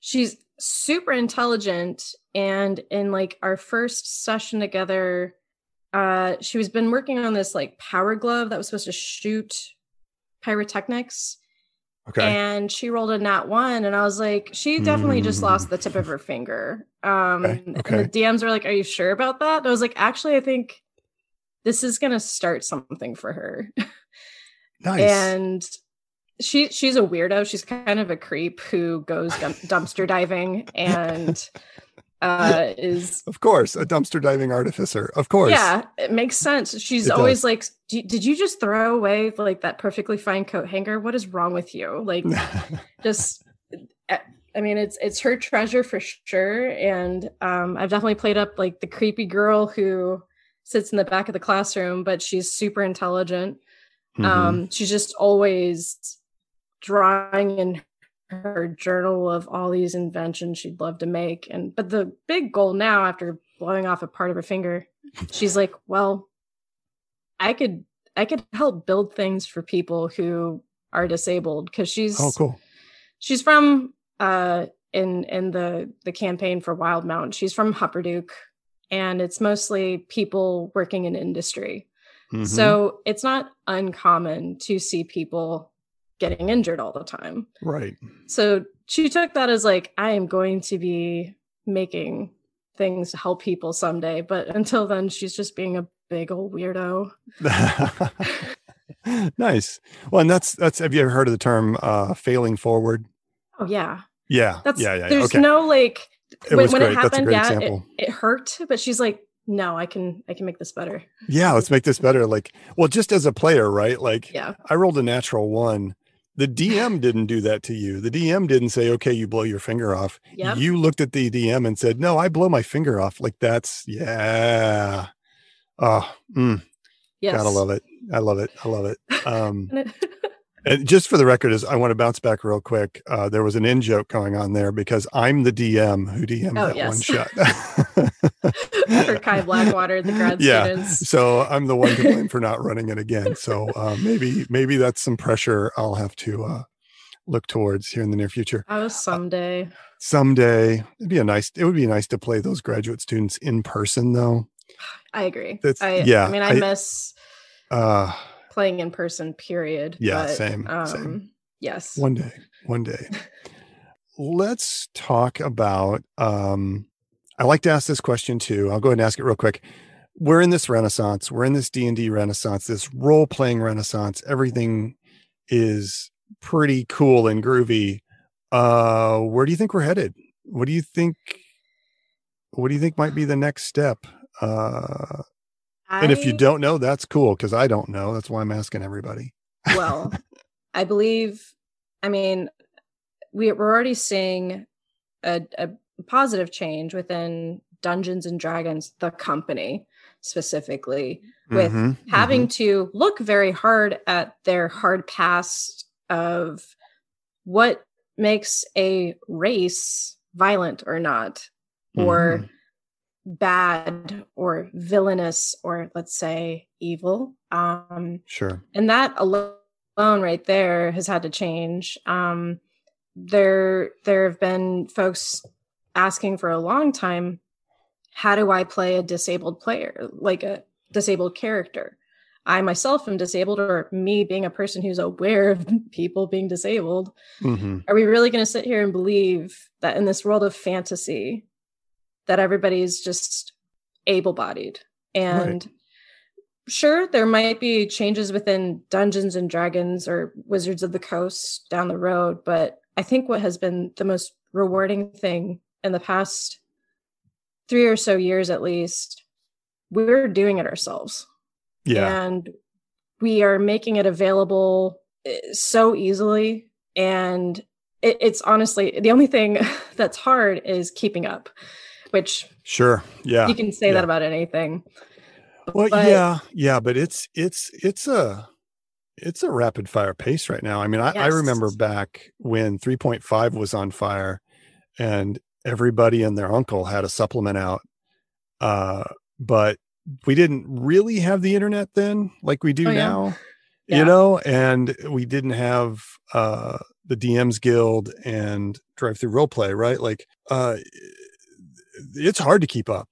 she's super intelligent and in like our first session together uh she was been working on this like power glove that was supposed to shoot pyrotechnics Okay. and she rolled a nat one and i was like she definitely just Mm. lost the tip of her finger um Okay, and the dms were like are you sure about that and i was like actually i think this is gonna start something for her nice. and she she's a weirdo she's kind of a creep who goes dump- dumpster diving and uh is of course, a dumpster diving artificer. Of course. yeah it makes sense she's It always does. like did you just throw away like that perfectly fine coat hanger what is wrong with you like just uh, i mean it's it's her treasure for sure and um i've definitely played up like the creepy girl who sits in the back of the classroom but she's super intelligent Mhm. um she's just always drawing in her journal of all these inventions she'd love to make and but the big goal now after blowing off a part of her finger she's like well i could i could help build things for people who are disabled because she's oh, cool. she's from uh in in the the campaign for Wildemount she's from Hupperdook and it's mostly people working in industry Mhm. so it's not uncommon to see people getting injured all the time right. so she took that as like i am going to be making things to help people someday but until then she's just being a big old weirdo nice. Well, and that's that's. Have you ever heard of the term uh, "failing forward"? oh yeah Yeah. that's yeah. Yeah. there's okay. no like it when, when it happened yeah it, it hurt but she's like no i can i can make this better yeah. Let's make this better. Like, well, just as a player, right? Like, yeah I rolled a natural one. The DM didn't do that to you. The DM didn't say, "Okay, you blow your finger off." Yep. You looked at the DM and said, "No, I blow my finger off." Like that's yeah. Oh, mm, yes gotta love it. I love it. I love it. Um, And just for the record, is I want to bounce back real quick. Uh, there was an in joke going on there because I'm the DM who DM'd Oh, that yes. one shot. for kai blackwater the grad Yeah. students so I'm the one to blame for not running it again. So uh, maybe maybe that's some pressure I'll have to uh, look towards here in the near future. oh someday Someday it'd be a nice. It would be nice to play those graduate students in person, though. i agree That's- I, yeah, i mean i, I- miss Uh, playing in person period Yeah, but, same, um same. yes. One day one day. Let's talk about um i like to ask this question too. I'll go ahead and ask it real quick. We're in this renaissance. We're in this d&d renaissance this role-playing renaissance. Everything is pretty cool and groovy. Uh where do you think we're headed? What do you think what do you think might be the next step? Uh and if you don't know that's cool because i don't know that's why i'm asking everybody well i believe i mean we, we're already seeing a, a positive change within dungeons and dragons the company specifically with Mhm, having mhm. to look very hard at their hard past of what makes a race violent or not or Mhm. Bad or villainous or let's say evil. Um sure. and that alone right there has had to change. Um there there have been folks asking for a long time how do i play a disabled player like a disabled character? I myself am disabled or me being a person who's aware of people being disabled. Mhm. are we really going to sit here and believe that in this world of fantasy that everybody's just able-bodied. And sure there might be changes within dungeons and dragons or wizards of the coast down the road but i think what has been the most rewarding thing in the past three or so years at least we're doing it ourselves. Yeah. And we are making it available eh, so easily. And it, it's honestly the only thing that's hard is keeping up which Sure. Yeah. you can say yeah. that about anything well, but- yeah, yeah, but it's it's it's a it's a rapid fire pace right now. I mean, I, I remember back when 3.5 was on fire and everybody and their uncle had a supplement out. Uh, but we didn't really have the internet then like we do Oh, yeah. now. Yeah. You know, and we didn't have uh the DMs Guild and drive through role play, right? Like uh it's hard to keep up.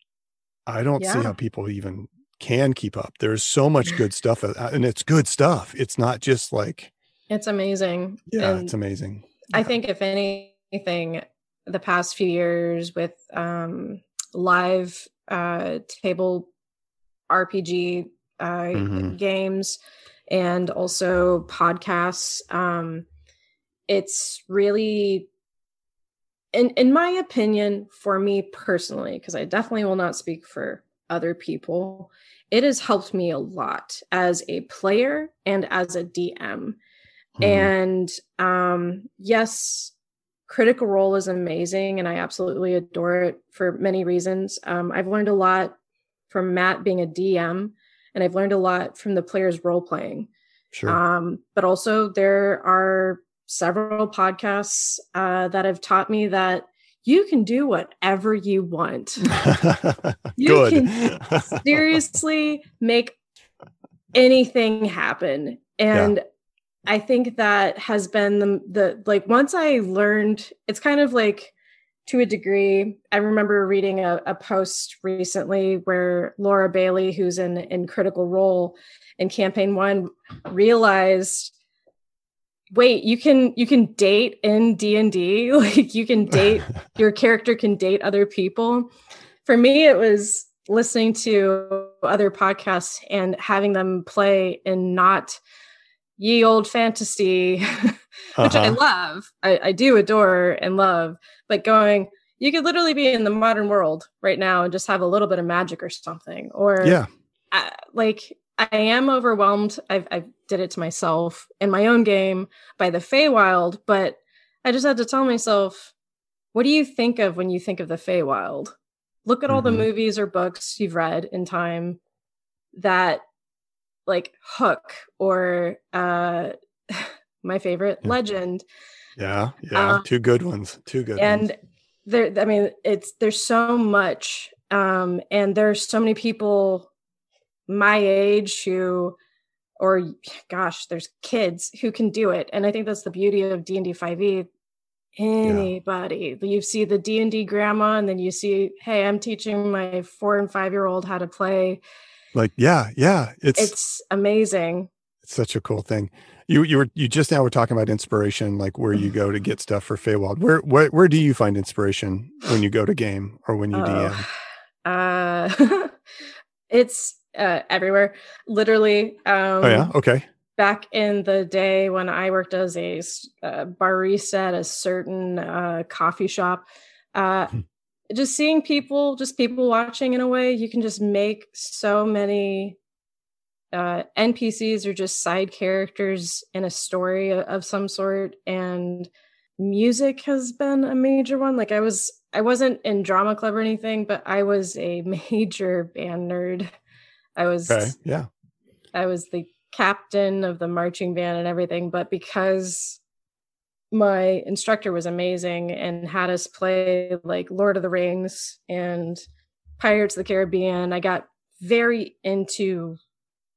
I don't see how people even can keep up. There's so much good stuff uh, and it's good stuff. It's not just like It's amazing. Yeah, and it's amazing. I think if anything, the past few years with um, live uh, table RPG uh, mm-hmm. games and also podcasts, um, it's really in in my opinion for me personally because i definitely will not speak for other people it has helped me a lot as a player and as a dm mm-hmm. and um yes critical role is amazing and i absolutely adore it for many reasons um, i've learned a lot from matt being a dm and i've learned a lot from the players role playing sure. um, but also there are several podcasts uh, that have taught me that you can do whatever you want. you can seriously make anything happen. And yeah. I think that has been the, the like once I learned it's kind of like to a degree. I remember reading a, a post recently where Laura Bailey, who's in in Critical Role in campaign one, realized wait you can you can date in d&d like you can date your character can date other people? For me it was listening to other podcasts and having them play in not ye old fantasy which uh-huh. i love. I, I do adore and love but going you could literally be in the modern world right now and just have a little bit of magic or something or yeah. Uh, like I am overwhelmed. I've, I did it to myself in my own game by the Feywild, but I just had to tell myself, what do you think of when you think of the Feywild? Look at mm-hmm. all the mm-hmm. movies or books you've read in time that like Hook or uh my favorite yeah. Legend. Yeah, yeah, um, two good ones. Two good and ones. there I mean it's there's so much um and there's so many people my age who or gosh there's kids who can do it and i think that's the beauty of d&d 5e anybody yeah. you see the d&d grandma and then you see hey i'm teaching my four and five year old how to play like yeah yeah it's it's amazing it's such a cool thing you you were you just now were talking about inspiration like where you go to get stuff for Feywild. Where where where do you find inspiration when you go to game or when you oh, DM? Uh it's uh, everywhere. Literally. Um, oh yeah. Okay. Back in the day when I worked as a uh, barista at a certain uh, coffee shop, uh, hmm. just seeing people, just people watching in a way, you can just make so many uh, NPCs or just side characters in a story of some sort, and music has been a major one. Like I was, I wasn't in drama club or anything, but I was a major band nerd I was okay. yeah. I was the captain of the marching band and everything, but because my instructor was amazing and had us play like Lord of the Rings and Pirates of the Caribbean, I got very into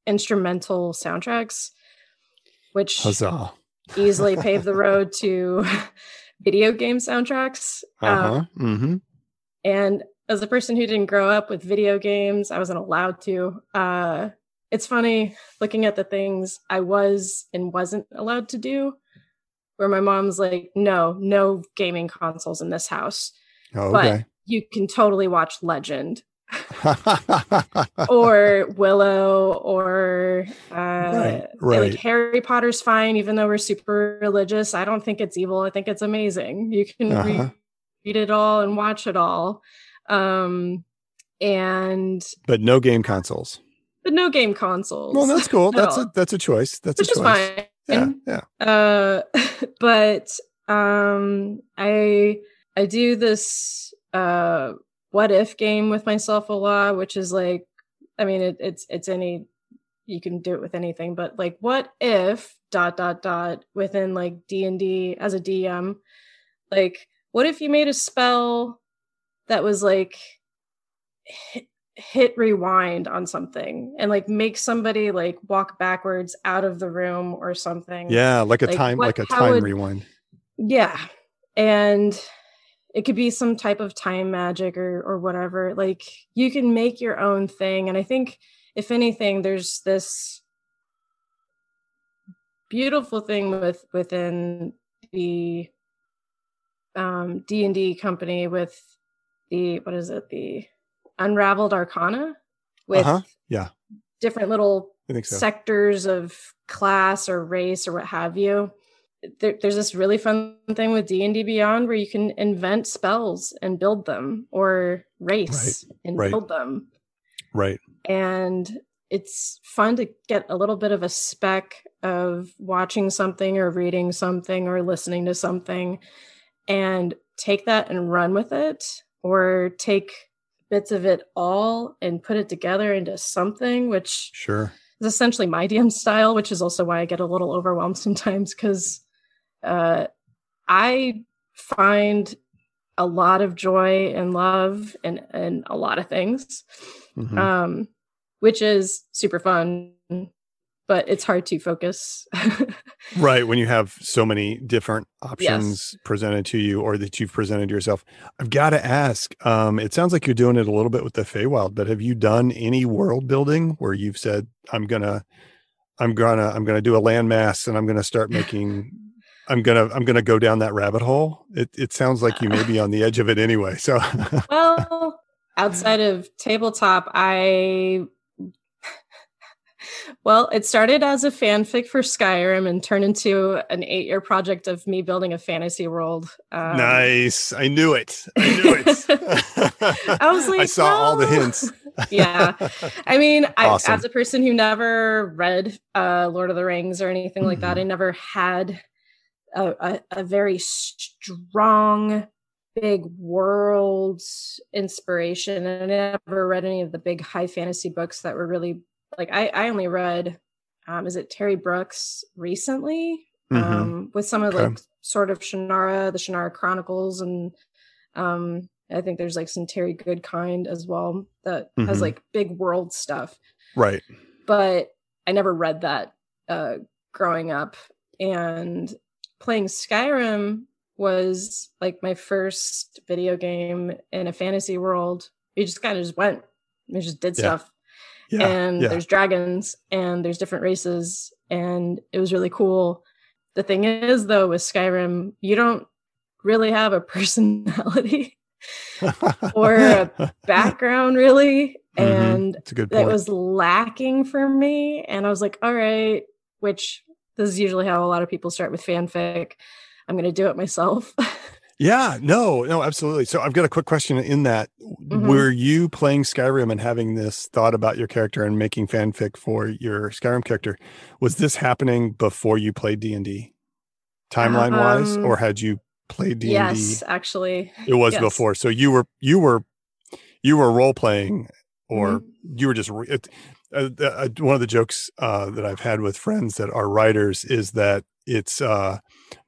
instrumental soundtracks, which Huzzah. easily paved the road to video game soundtracks. Uh-huh. Um, mm-hmm. And as a person who didn't grow up with video games, I wasn't allowed to. Uh, it's funny looking at the things I was and wasn't allowed to do, where my mom's like, no, no gaming consoles in this house. Oh, okay. But you can totally watch Legend. or Willow or uh right, right. like Harry Potter's fine even though we're super religious. I don't think it's evil. I think it's amazing. You can uh-huh. read, read it all and watch it all. Um, and but no game consoles. But no game consoles. Well, that's cool. That's a that's a choice. That's Which a choice. fine. Yeah, yeah. Uh, but um, I I do this uh what if game with myself a lot, which is like, I mean, it, it's it's any you can do it with anything, but like, what if dot dot dot within like D and D as a DM, like, what if you made a spell that was like hit, hit rewind on something and like make somebody like walk backwards out of the room or something. Yeah, like a like time what, like a time would, rewind. Yeah. And it could be some type of time magic or or whatever. Like you can make your own thing and I think if anything there's this beautiful thing with within the um, D and D company with the what is it the Unraveled Arcana with Uh-huh. Yeah. different little so. sectors of class or race or what have you. There, there's this really fun thing with D and D Beyond where you can invent spells and build them, or race and right. build them, right. and it's fun to get a little bit of a speck of watching something or reading something or listening to something and take that and run with it or take bits of it all and put it together into something which Sure. is essentially my DM style, which is also why I get a little overwhelmed sometimes because uh, I find a lot of joy and love and and a lot of things, Mhm. um, which is super fun, but it's hard to focus. Right. When you have so many different options presented to you or that you've presented yourself. I've got to ask, um, it sounds like you're doing it a little bit with the Feywild, but have you done any world building where you've said, I'm gonna, I'm gonna, I'm gonna do a landmass and I'm gonna start making I'm gonna I'm gonna go down that rabbit hole. It it sounds like you may be on the edge of it anyway. So well, outside of tabletop, I well, it started as a fanfic for Skyrim and turned into an eight-year project of me building a fantasy world. Um, nice. I knew it. I knew it. I was like, I saw all the hints. yeah. I mean, Awesome. I, as a person who never read uh, Lord of the Rings or anything like that, Mhm. I never had a, a, a very strong, big world inspiration. And I never read any of the big high fantasy books that were really like, I, I only read, um, is it Terry Brooks recently? Mhm. Um, with some of Okay. like sort of Shannara, the Shannara Chronicles, and um, I think there's like some Terry Goodkind as well that has Mhm. like big world stuff. right. But I never read that uh, growing up, and playing Skyrim was like my first video game in a fantasy world. You just kind of just went, you just did Yeah. stuff Yeah. and yeah. there's dragons and there's different races and it was really cool the thing is though with skyrim you don't really have a personality or a background really Mhm. and good that point. was lacking for me and i was like all right which this is usually how a lot of people start with fanfic i'm going to do it myself Yeah, no, no, absolutely. So I've got a quick question in that. Mhm. Were you playing Skyrim and having this thought about your character and making fanfic for your Skyrim character? Was this happening before you played D&D? Timeline wise Um, or had you played D&D? yes actually It was yes. before. So you were you were you were role playing or Mhm. you were just re- it, uh, uh, one of the jokes uh, that I've had with friends that are writers is that it's uh,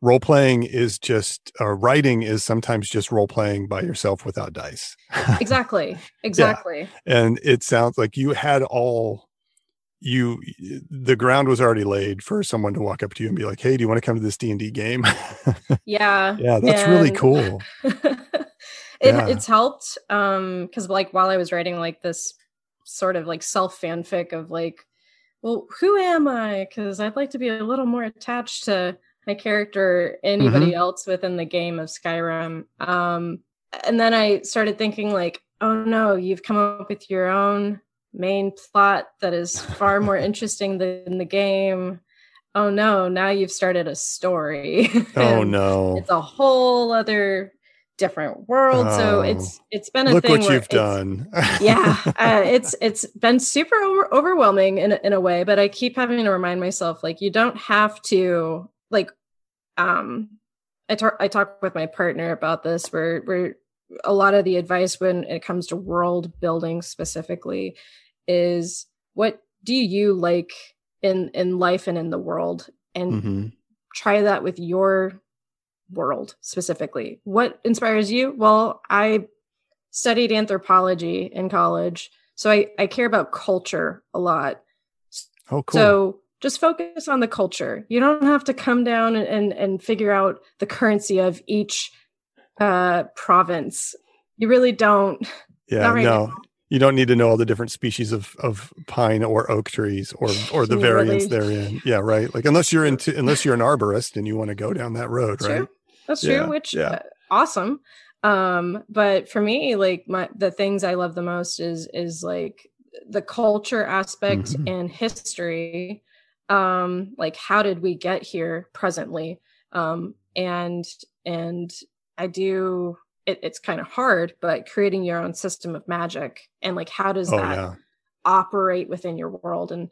role playing is just uh, writing is sometimes just role playing by yourself without dice. exactly exactly and it sounds like you had all you the ground was already laid for someone to walk up to you and be like, "Hey, do you want to come to this D&D game?" yeah yeah, that's really cool. it, Yeah. it's helped um because like while i was writing like this sort of like self fanfic of like well who am i because i'd like to be a little more attached to my character anybody else within the game of skyrim um and then i started thinking like oh no you've come up with your own main plot that is far more interesting than the game oh no now you've started a story Oh no. it's a whole other different world so Oh. it's it's been a Look thing what you've done. yeah uh, it's it's been super over- overwhelming in, in a way but i keep having to remind myself like you don't have to like um i talk i talk with my partner about this where where a lot of the advice when it comes to world building specifically is what do you like in in life and in the world and Mhm. try that with your world specifically. What inspires you? Well, I studied anthropology in college, so I, I care about culture a lot. Oh, cool. So just focus on the culture. You don't have to come down and, and, and figure out the currency of each uh, province. You really don't. yeah, right no. now. you don't need to know all the different species of of pine or oak trees or or the variants really- they're. Yeah, right. Like unless you're into unless you're an arborist and you want to go down that road, That's right? true. That's Yeah, true. Which yeah. uh, awesome. Um, but for me, like my the things I love the most is is like the culture aspect Mhm. and history. Um, like how did we get here presently? Um, and and I do it, it's kind of hard, but creating your own system of magic and like how does Oh that yeah. operate within your world and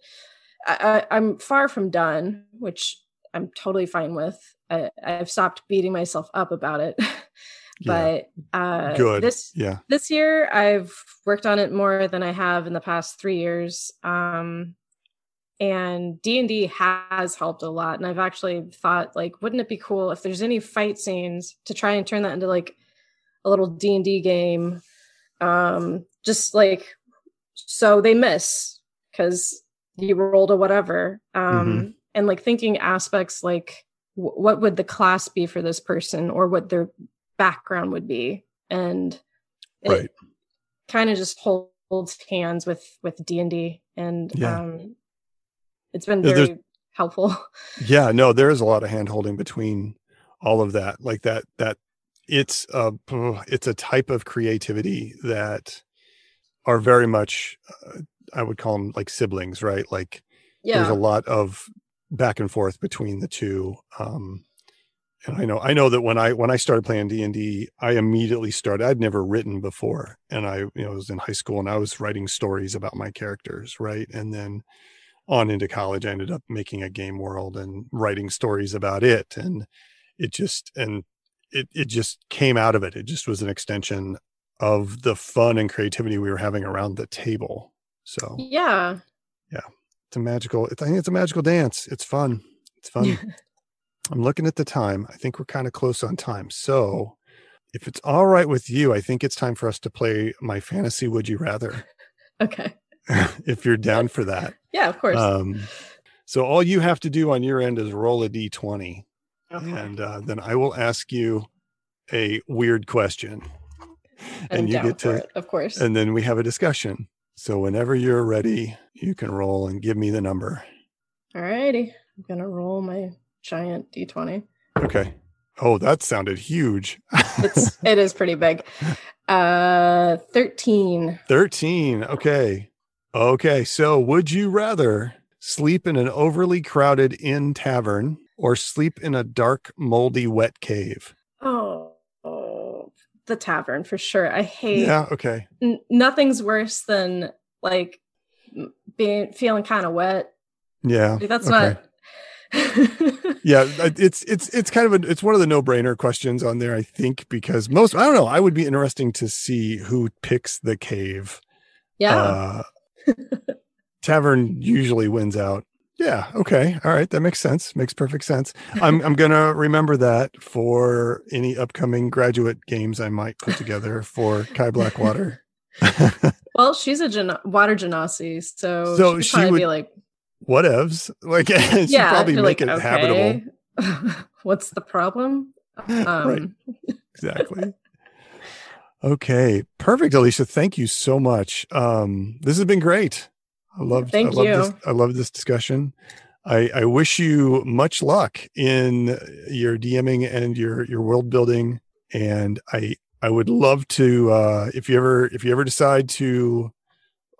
I, I, i'm far from done which i'm totally fine with I, i've stopped beating myself up about it but uh Good. this Yeah. this year i've worked on it more than i have in the past three years um and d&d has helped a lot and i've actually thought like wouldn't it be cool if there's any fight scenes to try and turn that into like a little d&d game um just like so they miss because you rolled a whatever um and like thinking aspects like w- what would the class be for this person or what their background would be and it Right. kind of just holds hands with with d&d and Yeah. um it's been Yeah, there's- very helpful Yeah, no, there is a lot of hand holding between all of that. Like that that it's a it's a type of creativity that are very much uh, I would call them like siblings, right? Like there's a lot of back and forth between the two um and i know i know that when i when i started playing d&d i immediately started i'd never written before and i you know was in high school and i was writing stories about my characters right and then on into college i ended up making a game world and writing stories about it and it just and it it just came out of it. It just was an extension of the fun and creativity we were having around the table so yeah. Yeah. it's a magical it's, i think it's a magical dance. It's fun. It's fun. I'm looking at the time. I think we're kind of close on time. So if it's all right with you i think it's time for us to play my fantasy would you rather. Okay if you're down for that yeah of course um so all you have to do on your end is roll a d20 Okay. and uh, then i will ask you a weird question I'm and you down get to it, of course and then we have a discussion so whenever you're ready you can roll and give me the number All righty, I'm gonna roll my giant D20. Okay. Oh, that sounded huge. It's it is pretty big. Uh 13. 13. Okay. Okay. So, would you rather sleep in an overly crowded inn tavern or sleep in a dark, moldy, wet cave? Oh, oh, the tavern for sure. I hate Yeah. Okay. n- nothing's worse than like being feeling kind of wet. Yeah. Like, that's okay. not Yeah, it's it's it's kind of a it's one of the no brainer questions on there. I think because most I don't know. I would be interesting to see who picks the cave. yeah. Uh, tavern usually wins out. Yeah. Okay. All right. That makes sense. Makes perfect sense. I'm I'm gonna remember that for any upcoming graduate games I might put together for Kai Blackwater. well, she's a gen- water genasi, so, So she'd she would- be like, Whatevs. Like she'd yeah, probably make like, it habitable. What's the problem? right. Um, Exactly. Okay. Perfect, Alicia. Thank you so much. Um, this has been great. I love Thank I love you. this I love this discussion. I, I wish you much luck in your DMing and your your world building. And I I would love to uh, if you ever if you ever decide to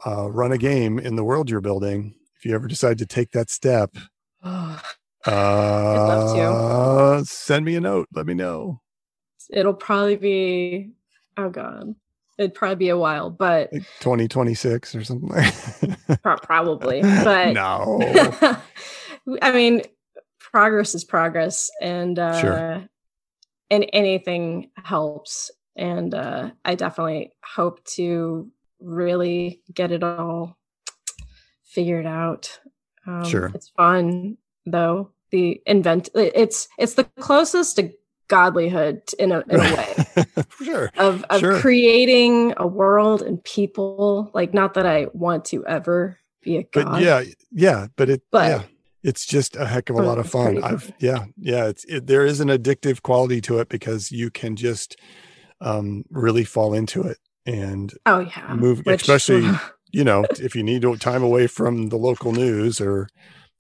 uh, run a game in the world you're building, if you ever decide to take that step, oh, uh, send me a note. Let me know. it'll probably be oh god it'd probably be a while but Like 2026 or something like probably but no. i mean progress is progress and uh Sure. and anything helps and uh i definitely hope to really get it all figured out um, Sure. it's fun though the invent it's it's the closest to godlyhood in a, in a way sure. of of Sure. creating a world and people like not that i want to ever be a god But yeah, yeah, but it But- yeah, it's just a heck of a lot of fun. I've yeah, yeah, it's it, there is an addictive quality to it because you can just um really fall into it and oh yeah, move Which, especially you know if you need time away from the local news or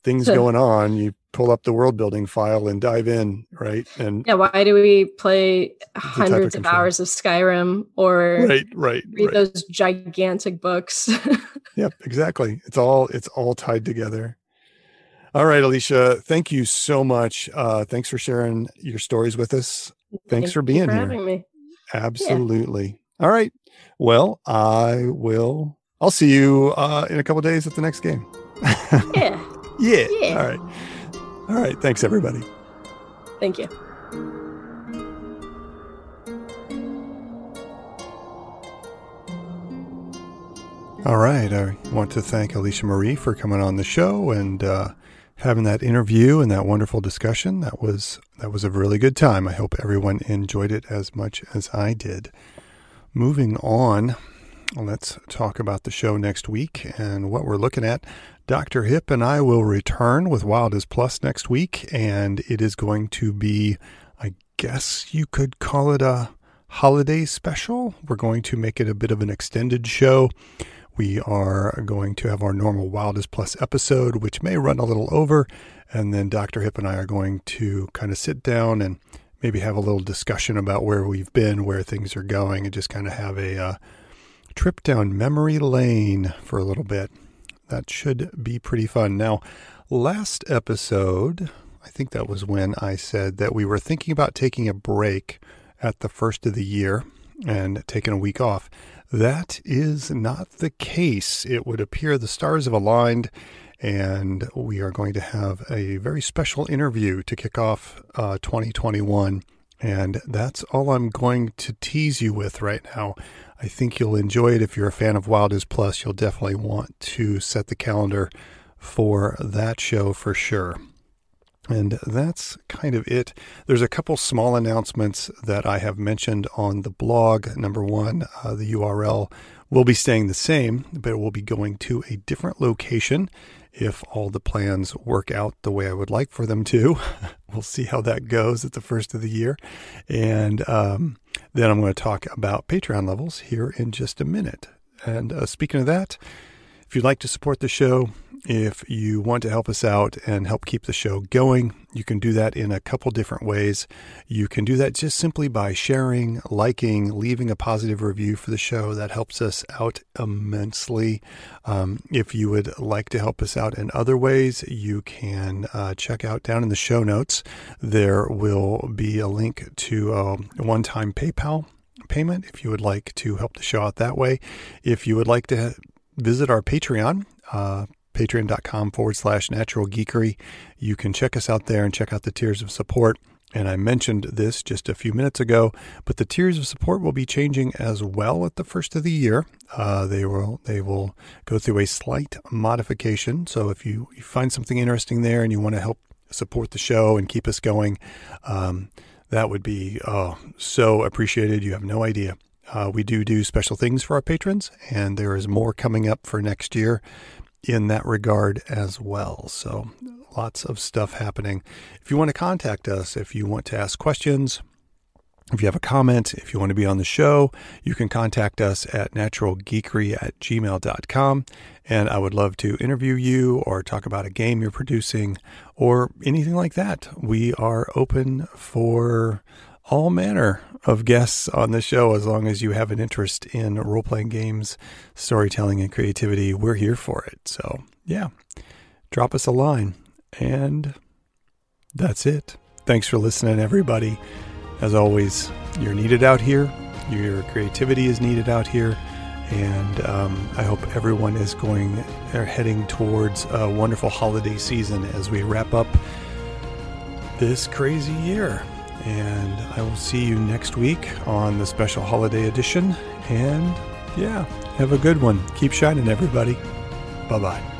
things going on, you pull up the world building file and dive in, right? And yeah, why do we play hundreds of, of hours of Skyrim or right, right, read right. those gigantic books? yep, exactly. It's all it's all tied together. All right, Alicia, thank you so much. Uh, thanks for sharing your stories with us. Thanks thank for being for here. Me. Absolutely. Yeah. All right. Well, I will. I'll see you uh, in a couple days at the next game. yeah. Yeah. yeah. All right. All right. Thanks, everybody. Thank you. All right. I want to thank Alicia Marie for coming on the show and uh, having that interview and that wonderful discussion. That was that was a really good time. I hope everyone enjoyed it as much as I did. Moving on, let's talk about the show next week and what we're looking at. Dr. Hip and I will return with Wild as Plus next week, and it is going to be, I guess you could call it a holiday special. We're going to make it a bit of an extended show. We are going to have our normal Wild as Plus episode, which may run a little over, and then Dr. Hip and I are going to kind of sit down and maybe have a little discussion about where we've been, where things are going, and just kind of have a uh, trip down memory lane for a little bit that should be pretty fun. Now, last episode, I think that was when I said that we were thinking about taking a break at the first of the year and taking a week off. That is not the case. It would appear the stars have aligned, and we are going to have a very special interview to kick off uh, 2021. And that's all I'm going to tease you with right now. I think you'll enjoy it. If you're a fan of Wild as Plus, you'll definitely want to set the calendar for that show for sure. And that's kind of it. There's a couple small announcements that I have mentioned on the blog. Number one, uh, the URL will be staying the same, but it will be going to a different location if all the plans work out the way I would like for them to. we'll see how that goes at the first of the year. And um, then I'm going to talk about Patreon levels here in just a minute. And uh, speaking of that, if you'd like to support the show, if you want to help us out and help keep the show going, you can do that in a couple different ways. You can do that just simply by sharing, liking, leaving a positive review for the show. That helps us out immensely. Um, if you would like to help us out in other ways, you can uh, check out down in the show notes. There will be a link to a one time PayPal payment if you would like to help the show out that way. If you would like to visit our Patreon, uh, patreon.com forward slash natural geekery. You can check us out there and check out the tiers of support. And I mentioned this just a few minutes ago, but the tiers of support will be changing as well at the first of the year. Uh, they will they will go through a slight modification. So if you, you find something interesting there and you want to help support the show and keep us going, um, that would be oh, so appreciated. You have no idea. Uh, we do do special things for our patrons, and there is more coming up for next year in that regard as well. So, lots of stuff happening. If you want to contact us, if you want to ask questions, if you have a comment, if you want to be on the show, you can contact us at naturalgeekery at gmail.com. And I would love to interview you or talk about a game you're producing or anything like that. We are open for all manner of guests on the show as long as you have an interest in role playing games, storytelling, and creativity. We're here for it. So, yeah, drop us a line. And that's it. Thanks for listening, everybody. As always, you're needed out here, your creativity is needed out here. And um, I hope everyone is going or heading towards a wonderful holiday season as we wrap up this crazy year. And I will see you next week on the special holiday edition. And yeah, have a good one. Keep shining, everybody. Bye bye.